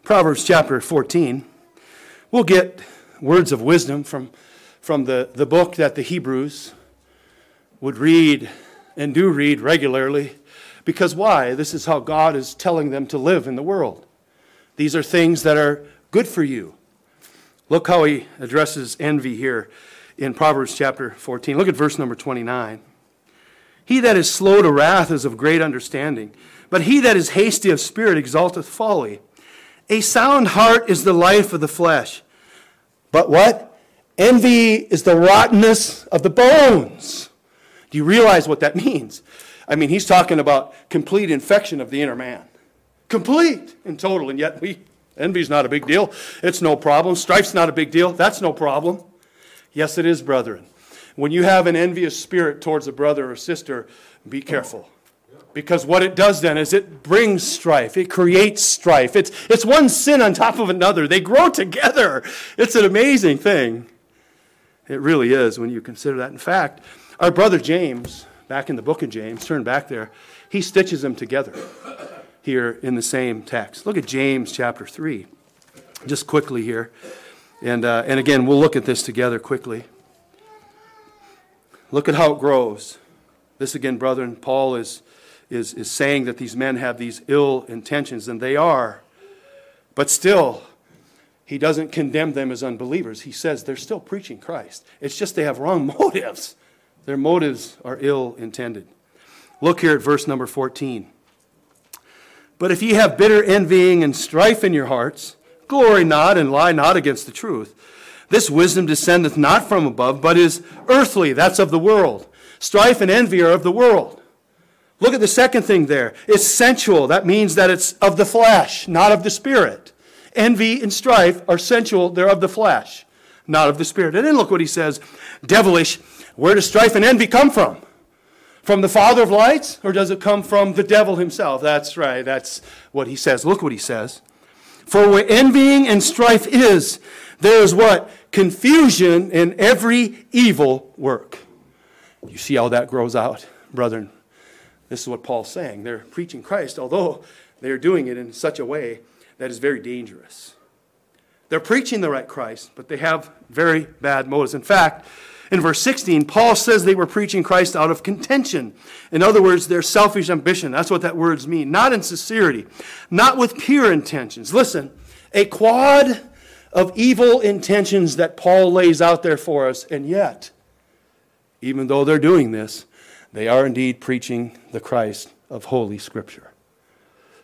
Proverbs chapter 14. We'll get words of wisdom from, from the, the book that the Hebrews would read and do read regularly. Because why? This is how God is telling them to live in the world. These are things that are good for you. Look how he addresses envy here in Proverbs chapter 14. Look at verse number 29. He that is slow to wrath is of great understanding, but he that is hasty of spirit exalteth folly. A sound heart is the life of the flesh. But what? Envy is the rottenness of the bones. Do you realize what that means? I mean, he's talking about complete infection of the inner man. Complete and total. And yet we envy's not a big deal. It's no problem. Strife's not a big deal. That's no problem. Yes, it is, brethren. When you have an envious spirit towards a brother or sister, be careful. Because what it does then is it brings strife. It creates strife. It's, it's one sin on top of another. They grow together. It's an amazing thing. It really is when you consider that. In fact, our brother James, back in the book of James, turn back there, he stitches them together here in the same text. Look at James chapter 3, just quickly here. And, uh, and again, we'll look at this together quickly. Look at how it grows. This again, brethren, Paul is is, is saying that these men have these ill intentions, and they are. But still, he doesn't condemn them as unbelievers. He says they're still preaching Christ. It's just they have wrong (laughs) motives. Their motives are ill intended. Look here at verse number 14. But if ye have bitter envying and strife in your hearts, glory not and lie not against the truth. This wisdom descendeth not from above, but is earthly, that's of the world. Strife and envy are of the world. Look at the second thing there. It's sensual. That means that it's of the flesh, not of the spirit. Envy and strife are sensual. They're of the flesh, not of the spirit. And then look what he says. Devilish. Where does strife and envy come from? From the father of lights? Or does it come from the devil himself? That's right. That's what he says. Look what he says. For where envying and strife is, there is what? Confusion in every evil work. You see how that grows out, brethren. This is what Paul's saying. They're preaching Christ, although they are doing it in such a way that is very dangerous. They're preaching the right Christ, but they have very bad motives. In fact, in verse 16, Paul says they were preaching Christ out of contention. In other words, their selfish ambition. That's what that words mean. Not in sincerity, not with pure intentions. Listen, a quad of evil intentions that Paul lays out there for us, and yet, even though they're doing this, they are indeed preaching the Christ of Holy Scripture.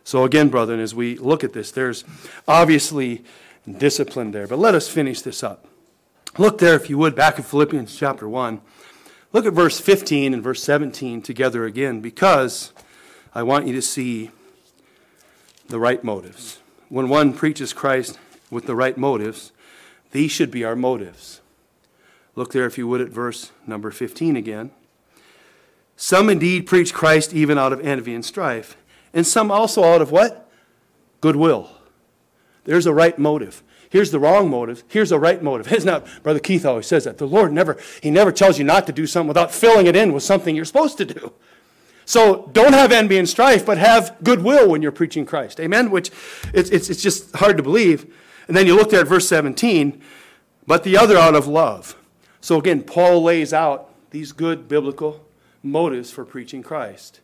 So, again, brethren, as we look at this, there's obviously discipline there. But let us finish this up. Look there, if you would, back in Philippians chapter 1. Look at verse 15 and verse 17 together again, because I want you to see the right motives. When one preaches Christ with the right motives, these should be our motives. Look there, if you would, at verse number 15 again. Some indeed preach Christ even out of envy and strife, and some also out of what? Goodwill. There's a right motive. Here's the wrong motive. Here's a right motive. (laughs) Isn't Brother Keith always says that. The Lord never, He never tells you not to do something without filling it in with something you're supposed to do. So don't have envy and strife, but have goodwill when you're preaching Christ. Amen? Which it's, it's, it's just hard to believe. And then you look there at verse 17, but the other out of love. So again, Paul lays out these good biblical motives for preaching Christ.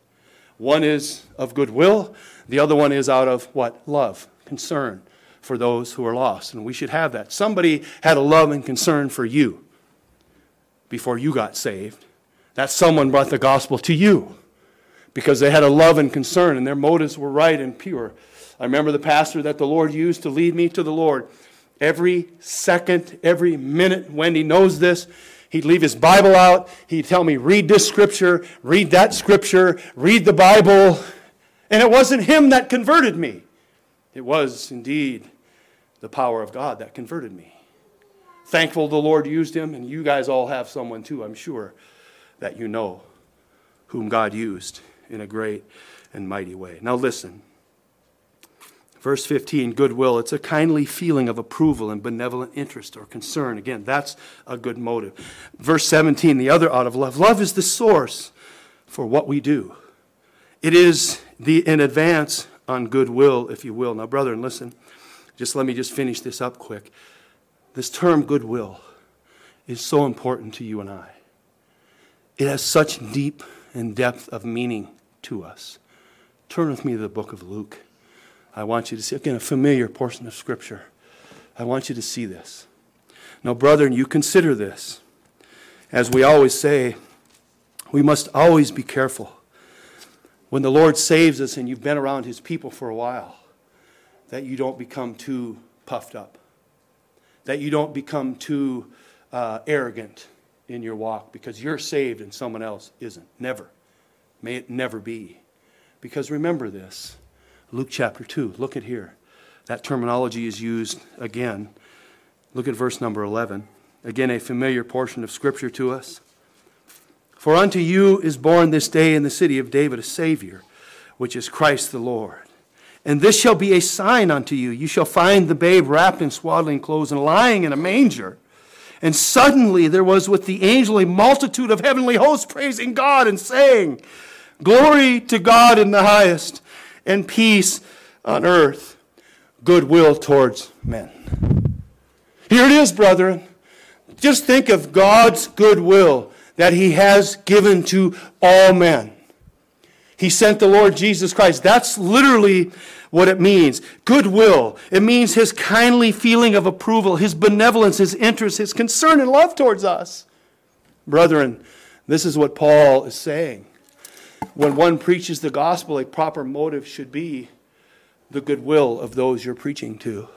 One is of goodwill, the other one is out of what? Love, concern for those who are lost. And we should have that. Somebody had a love and concern for you before you got saved. That someone brought the gospel to you because they had a love and concern and their motives were right and pure. I remember the pastor that the Lord used to lead me to the Lord every second, every minute. Wendy knows this. He'd leave his Bible out. He'd tell me, read this scripture, read that scripture, read the Bible. And it wasn't him that converted me. It was indeed the power of God that converted me. Thankful the Lord used him, and you guys all have someone too, I'm sure, that you know whom God used in a great and mighty way. Now listen. Verse 15, goodwill. It's a kindly feeling of approval and benevolent interest or concern. Again, that's a good motive. Verse 17, the other out of love. Love is the source for what we do. It is the in advance on goodwill, if you will. Now, brethren, listen. Just let me just finish this up quick. This term goodwill is so important to you and I. It has such deep and depth of meaning to us. Turn with me to the book of Luke. I want you to see, again, a familiar portion of Scripture. I want you to see this. Now, brethren, you consider this. As we always say, we must always be careful. When the Lord saves us and you've been around His people for a while, that you don't become too puffed up, that you don't become too uh, arrogant in your walk because you're saved and someone else isn't. Never. May it never be. Because remember this Luke chapter 2. Look at here. That terminology is used again. Look at verse number 11. Again, a familiar portion of Scripture to us. For unto you is born this day in the city of David a Savior, which is Christ the Lord. And this shall be a sign unto you. You shall find the babe wrapped in swaddling clothes and lying in a manger. And suddenly there was with the angel a multitude of heavenly hosts praising God and saying, Glory to God in the highest and peace on earth, goodwill towards men. Here it is, brethren. Just think of God's goodwill that He has given to all men. He sent the Lord Jesus Christ. That's literally what it means. Goodwill. It means His kindly feeling of approval, His benevolence, His interest, His concern and love towards us. Brethren, this is what Paul is saying when one preaches the gospel, a proper motive should be the goodwill of those you're preaching to,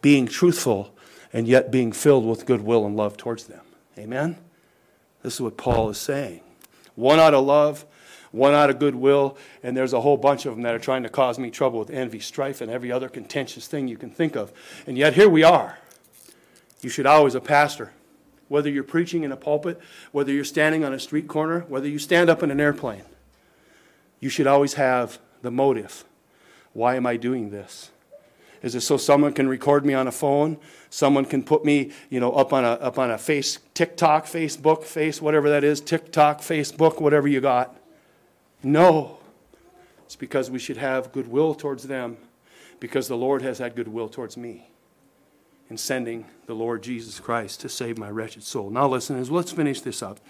being truthful and yet being filled with goodwill and love towards them. Amen? This is what Paul is saying. One out of love, one out of goodwill, and there's a whole bunch of them that are trying to cause me trouble with envy, strife, and every other contentious thing you can think of. And yet here we are. You should always, a pastor, whether you're preaching in a pulpit, whether you're standing on a street corner, whether you stand up in an airplane, you should always have the motive. Why am I doing this? Is it so someone can record me on a phone? Someone can put me, you know, up on a up on a face TikTok, Facebook, face whatever that is, TikTok, Facebook, whatever you got. No. It's because we should have goodwill towards them because the Lord has had goodwill towards me in sending the Lord Jesus Christ to save my wretched soul. Now, listen, let's finish this up.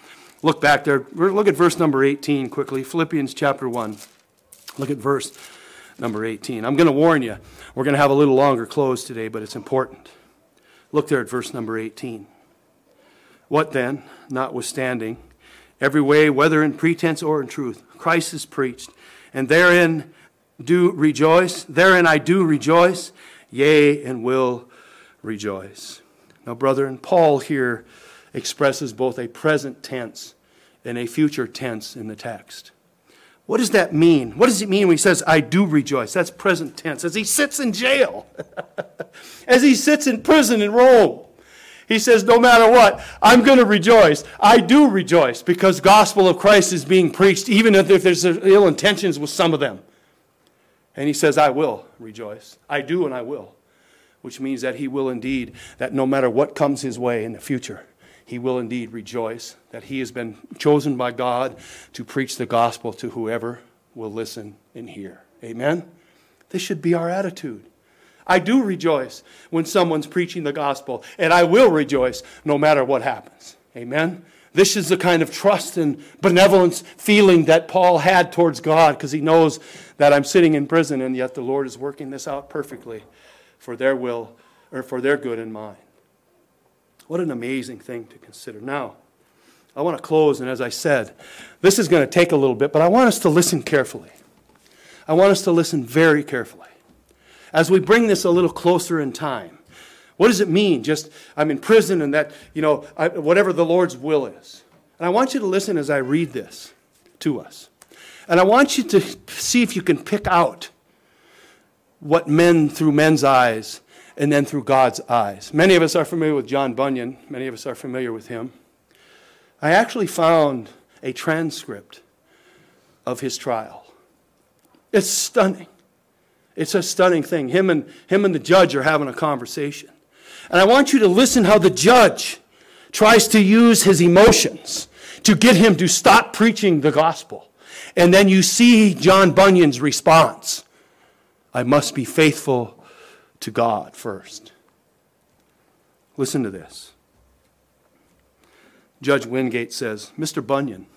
Look back there. Look at verse number 18 quickly. Philippians chapter 1. Look at verse number 18. I'm going to warn you, we're going to have a little longer close today, but it's important. Look there at verse number 18. What then, notwithstanding, every way, whether in pretense or in truth, Christ is preached, and therein do rejoice, therein I do rejoice, yea, and will rejoice. Now, brethren, Paul here expresses both a present tense and a future tense in the text. What does that mean? What does it mean when he says, I do rejoice? That's present tense. As he sits in jail, (laughs) as he sits in prison in Rome, he says, No matter what, I'm going to rejoice. I do rejoice because gospel of Christ is being preached, even if there's ill intentions with some of them. And he says, I will rejoice. I do and I will which means that he will indeed, that no matter what comes his way in the future, he will indeed rejoice that he has been chosen by God to preach the gospel to whoever will listen and hear. Amen? This should be our attitude. I do rejoice when someone's preaching the gospel, and I will rejoice no matter what happens. Amen? This is the kind of trust and benevolence feeling that Paul had towards God because he knows that I'm sitting in prison and yet the Lord is working this out perfectly for their will or for their good and mine. What an amazing thing to consider. Now, I want to close, and as I said, this is going to take a little bit, but I want us to listen carefully. I want us to listen very carefully. As we bring this a little closer in time, What does it mean? Just, I'm in prison and that, you know, I, whatever the Lord's will is. And I want you to listen as I read this to us. And I want you to see if you can pick out what men through men's eyes and then through God's eyes. Many of us are familiar with John Bunyan, many of us are familiar with him. I actually found a transcript of his trial. It's stunning. It's a stunning thing. Him and, him and the judge are having a conversation. And I want you to listen how the judge tries to use his emotions to get him to stop preaching the gospel. And then you see John Bunyan's response I must be faithful to God first. Listen to this. Judge Wingate says, Mr. Bunyan,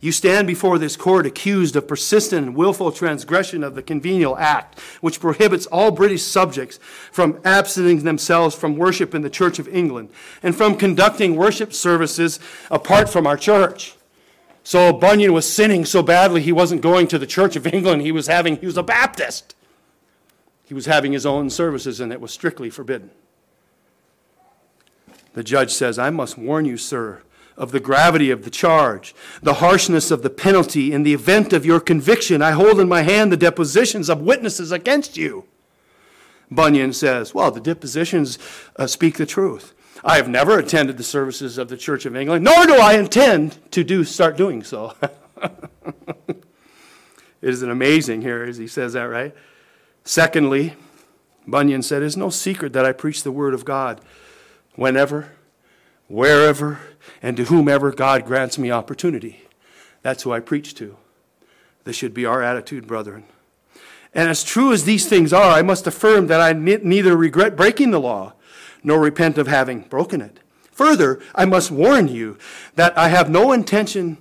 you stand before this court accused of persistent and willful transgression of the Conventicle Act, which prohibits all British subjects from absenting themselves from worship in the Church of England and from conducting worship services apart from our church. So Bunyan was sinning so badly he wasn't going to the Church of England. He was having he was a Baptist. He was having his own services and it was strictly forbidden. The judge says, I must warn you, sir, of the gravity of the charge, the harshness of the penalty. In the event of your conviction, I hold in my hand the depositions of witnesses against you. Bunyan says, Well, the depositions uh, speak the truth. I have never attended the services of the Church of England, nor do I intend to do start doing so. (laughs) Isn't amazing here as he says that, right? Secondly, Bunyan said, It's no secret that I preach the word of God whenever, wherever, and to whomever God grants me opportunity. That's who I preach to. This should be our attitude, brethren. And as true as these things are, I must affirm that I neither regret breaking the law nor repent of having broken it. Further, I must warn you that I have no intention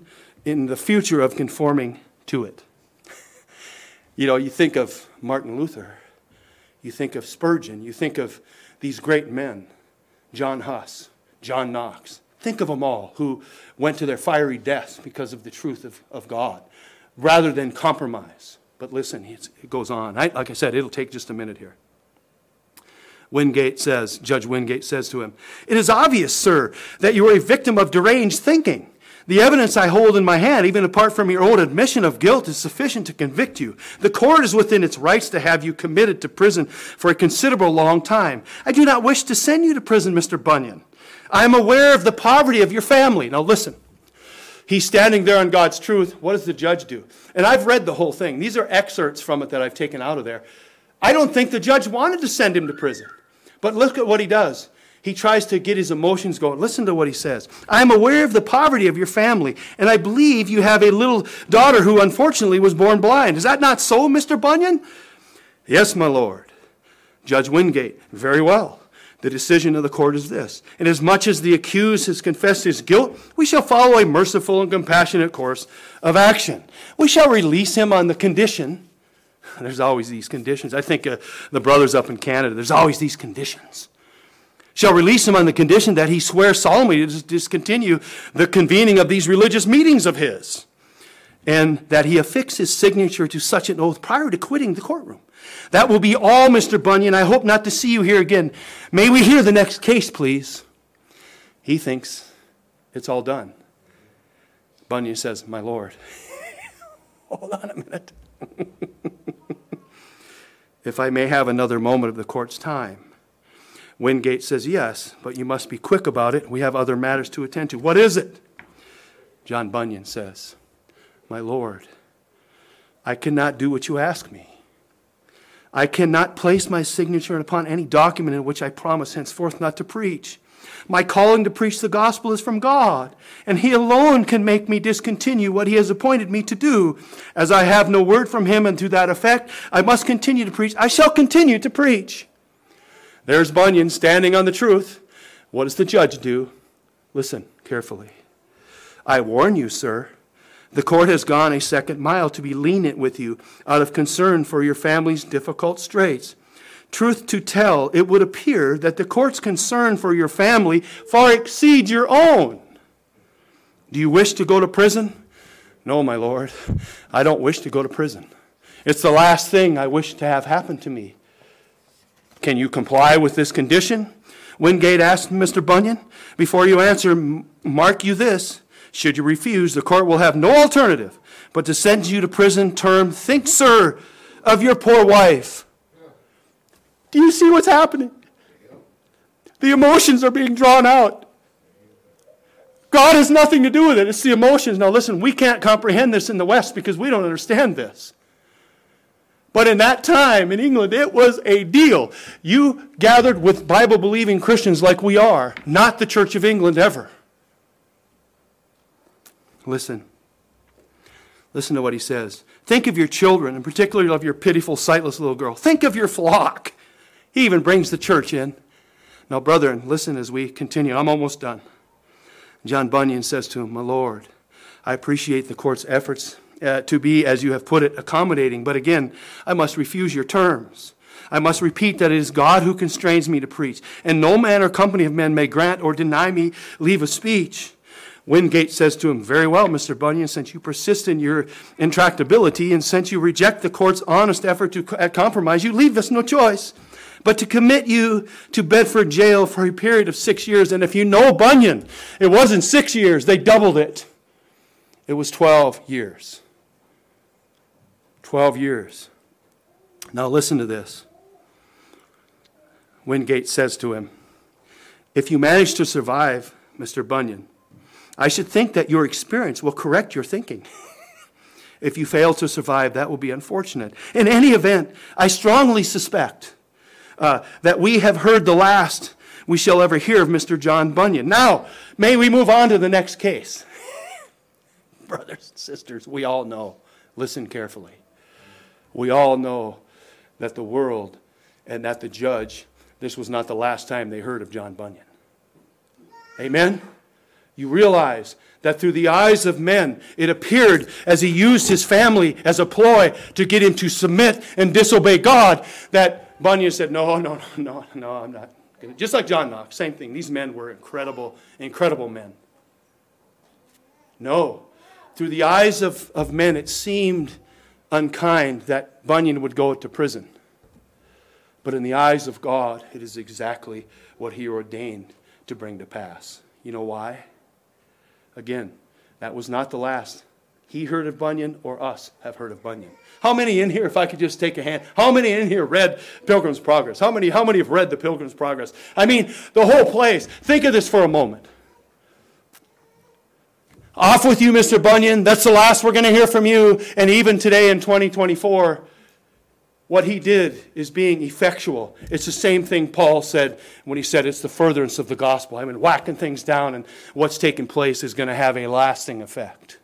in the future of conforming to it. You know, you think of Martin Luther, you think of Spurgeon, you think of these great men, John Huss, John Knox. Think of them all who went to their fiery deaths because of the truth of, of God rather than compromise. But listen, it goes on. I, like I said, it'll take just a minute here. Wingate says, Judge Wingate says to him, It is obvious, sir, that you are a victim of deranged thinking. The evidence I hold in my hand, even apart from your own admission of guilt, is sufficient to convict you. The court is within its rights to have you committed to prison for a considerable long time. I do not wish to send you to prison, Mr. Bunyan. I am aware of the poverty of your family. Now listen. He's standing there on God's truth. What does the judge do? And I've read the whole thing. These are excerpts from it that I've taken out of there. I don't think the judge wanted to send him to prison. But look at what he does. He tries to get his emotions going. Listen to what he says. I am aware of the poverty of your family, and I believe you have a little daughter who unfortunately was born blind. Is that not so, Mr. Bunyan? Yes, my lord. Judge Wingate, very well. The decision of the court is this Inasmuch as the accused has confessed his guilt, we shall follow a merciful and compassionate course of action. We shall release him on the condition (laughs) there's always these conditions. I think uh, the brothers up in Canada, there's always these conditions. Shall release him on the condition that he swears solemnly to discontinue the convening of these religious meetings of his, and that he affix his signature to such an oath prior to quitting the courtroom. That will be all, Mr. Bunyan. I hope not to see you here again. May we hear the next case, please? He thinks it's all done. Bunyan says, My Lord. (laughs) Hold on a minute. (laughs) if I may have another moment of the court's time. Wingate says, Yes, but you must be quick about it. We have other matters to attend to. What is it? John Bunyan says, My Lord, I cannot do what you ask me. I cannot place my signature upon any document in which I promise henceforth not to preach. My calling to preach the gospel is from God, and He alone can make me discontinue what He has appointed me to do. As I have no word from Him, and to that effect, I must continue to preach. I shall continue to preach. There's Bunyan standing on the truth. What does the judge do? Listen carefully. I warn you, sir. The court has gone a second mile to be lenient with you out of concern for your family's difficult straits. Truth to tell, it would appear that the court's concern for your family far exceeds your own. Do you wish to go to prison? No, my Lord, I don't wish to go to prison. It's the last thing I wish to have happen to me. Can you comply with this condition? Wingate asked Mr. Bunyan. Before you answer, mark you this. Should you refuse, the court will have no alternative but to send you to prison term. Think, sir, of your poor wife. Do you see what's happening? The emotions are being drawn out. God has nothing to do with it. It's the emotions. Now, listen, we can't comprehend this in the West because we don't understand this. But in that time in England, it was a deal. You gathered with Bible believing Christians like we are, not the Church of England ever. Listen. Listen to what he says. Think of your children, and particularly of your pitiful, sightless little girl. Think of your flock. He even brings the church in. Now, brethren, listen as we continue. I'm almost done. John Bunyan says to him, My Lord, I appreciate the court's efforts uh, to be, as you have put it, accommodating, but again, I must refuse your terms. I must repeat that it is God who constrains me to preach, and no man or company of men may grant or deny me leave of speech. Wingate says to him, Very well, Mr. Bunyan, since you persist in your intractability and since you reject the court's honest effort to compromise, you leave us no choice but to commit you to Bedford jail for a period of six years. And if you know Bunyan, it wasn't six years, they doubled it. It was 12 years. 12 years. Now listen to this. Wingate says to him, If you manage to survive, Mr. Bunyan, I should think that your experience will correct your thinking. (laughs) if you fail to survive, that will be unfortunate. In any event, I strongly suspect uh, that we have heard the last we shall ever hear of Mr. John Bunyan. Now, may we move on to the next case? (laughs) Brothers and sisters, we all know. Listen carefully. We all know that the world and that the judge, this was not the last time they heard of John Bunyan. Amen? You realize that through the eyes of men, it appeared as he used his family as a ploy to get him to submit and disobey God, that Bunyan said, No, no, no, no, no, I'm not. Gonna. Just like John Knox, same thing. These men were incredible, incredible men. No. Through the eyes of, of men, it seemed unkind that Bunyan would go to prison. But in the eyes of God, it is exactly what he ordained to bring to pass. You know why? Again, that was not the last. He heard of Bunyan, or us have heard of Bunyan. How many in here, if I could just take a hand, how many in here read Pilgrim's Progress? How many, how many have read the Pilgrim's Progress? I mean, the whole place. Think of this for a moment. Off with you, Mr. Bunyan. That's the last we're going to hear from you. And even today in 2024, what he did is being effectual. It's the same thing Paul said when he said it's the furtherance of the gospel. I mean, whacking things down and what's taking place is going to have a lasting effect.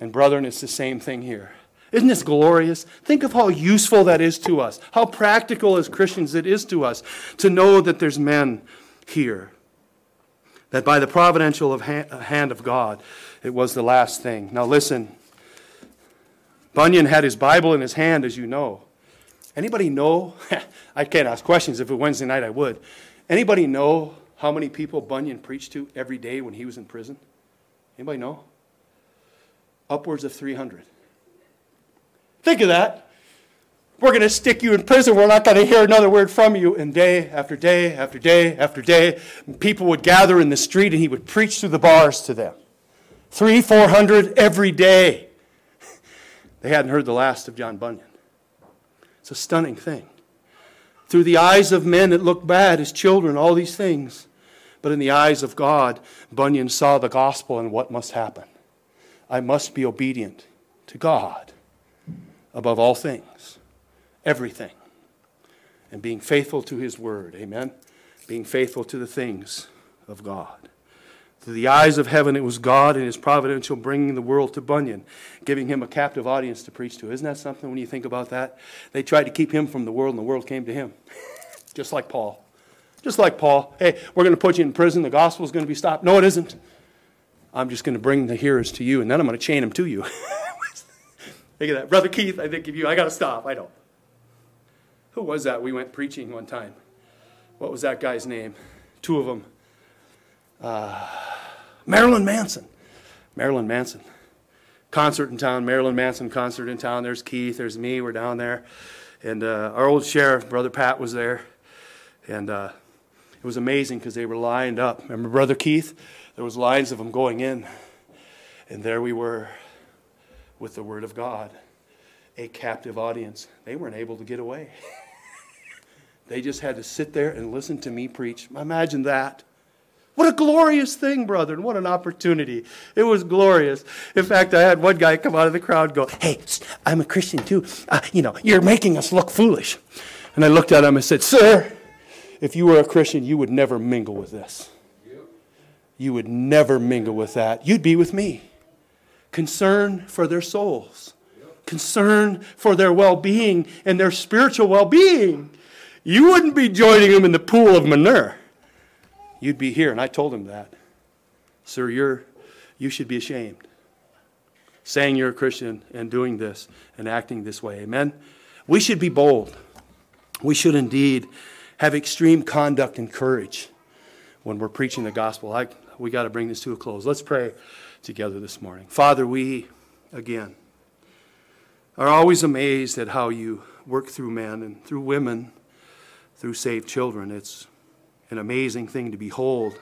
And, brethren, it's the same thing here. Isn't this glorious? Think of how useful that is to us, how practical as Christians it is to us to know that there's men here that by the providential of uh, hand of God, it was the last thing. Now listen, Bunyan had his Bible in his hand, as you know. Anybody know? (laughs) I can't ask questions. If it Wednesday night, I would. Anybody know how many people Bunyan preached to every day when he was in prison? Anybody know? Upwards of 300. Think of that. We're going to stick you in prison. We're not going to hear another word from you. And day after day after day after day, people would gather in the street and he would preach through the bars to them. Three, four hundred every day. (laughs) They hadn't heard the last of John Bunyan. It's a stunning thing. Through the eyes of men, it looked bad, as children, all these things. But in the eyes of God, Bunyan saw the gospel and what must happen. I must be obedient to God above all things everything and being faithful to His Word. Amen? Being faithful to the things of God. Through the eyes of heaven, it was God in His providential bringing the world to Bunyan, giving him a captive audience to preach to. Isn't that something when you think about that? They tried to keep him from the world, and the world came to him. (laughs) Just like Paul. Just like Paul. Hey, we're going to put you in prison. The gospel is going to be stopped. No, it isn't. I'm just going to bring the hearers to you, and then I'm going to chain them to you. (laughs) Think of that. Brother Keith, I think of you. I got to stop. I don't. Who was that we went preaching one time? What was that guy's name? Two of them. Uh, Marilyn Manson. Marilyn Manson. Concert in town, Marilyn Manson concert in town. There's Keith, there's me, we're down there. And uh, our old sheriff, Brother Pat, was there. And uh, it was amazing because they were lined up. Remember Brother Keith? There was lines of them going in. And there we were with the Word of God, a captive audience. They weren't able to get away. (laughs) they just had to sit there and listen to me preach. Imagine that. What a glorious thing, brother, and what an opportunity. It was glorious. In fact, I had one guy come out of the crowd go, Hey, I'm a Christian too. Uh, you know, you're making us look foolish. And I looked at him and said, Sir, if you were a Christian, you would never mingle with this. You would never mingle with that. You'd be with me. Concern for their souls, concern for their well being and their spiritual well being. You wouldn't be joining him in the pool of manure you'd be here. And I told him that. Sir, you're, you should be ashamed. Saying you're a Christian and doing this and acting this way. Amen? We should be bold. We should indeed have extreme conduct and courage when we're preaching the gospel. I, we got to bring this to a close. Let's pray together this morning. Father, we, again, are always amazed at how you work through men and through women, through saved children. It's an amazing thing to behold.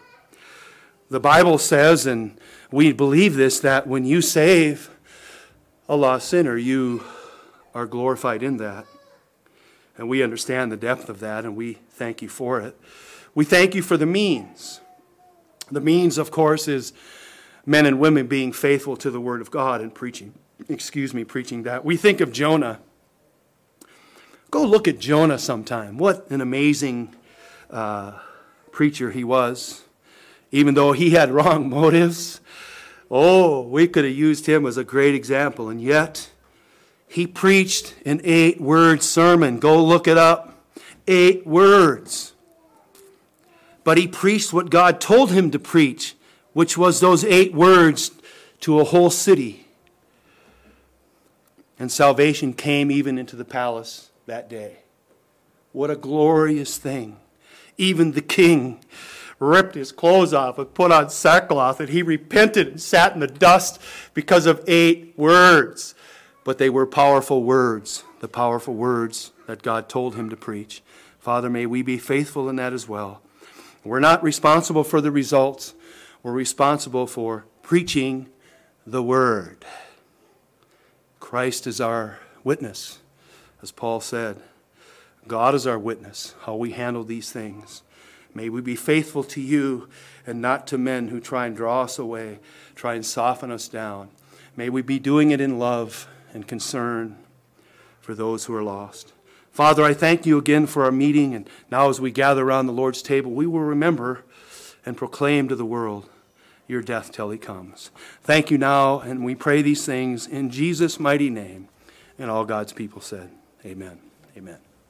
The Bible says, and we believe this, that when you save a lost sinner, you are glorified in that. And we understand the depth of that, and we thank you for it. We thank you for the means. The means, of course, is men and women being faithful to the Word of God and preaching, excuse me, preaching that. We think of Jonah. Go look at Jonah sometime. What an amazing uh, preacher he was, even though he had (laughs) wrong motives. Oh, we could have used him as a great example, and yet he preached an eight word sermon. Go look it up. Eight words. But he preached what God told him to preach, which was those eight words to a whole city. And salvation came even into the palace that day. What a glorious thing. Even the king ripped his clothes off and put on sackcloth, and he repented and sat in the dust because of eight words. But they were powerful words, the powerful words that God told him to preach. Father, may we be faithful in that as well. We're not responsible for the results, we're responsible for preaching the word. Christ is our witness, as Paul said. God is our witness, how we handle these things. May we be faithful to you and not to men who try and draw us away, try and soften us down. May we be doing it in love and concern for those who are lost. Father, I thank you again for our meeting, and now as we gather around the Lord's table, we will remember and proclaim to the world your death till he comes. Thank you now, and we pray these things in Jesus' mighty name. And all God's people said, Amen. Amen.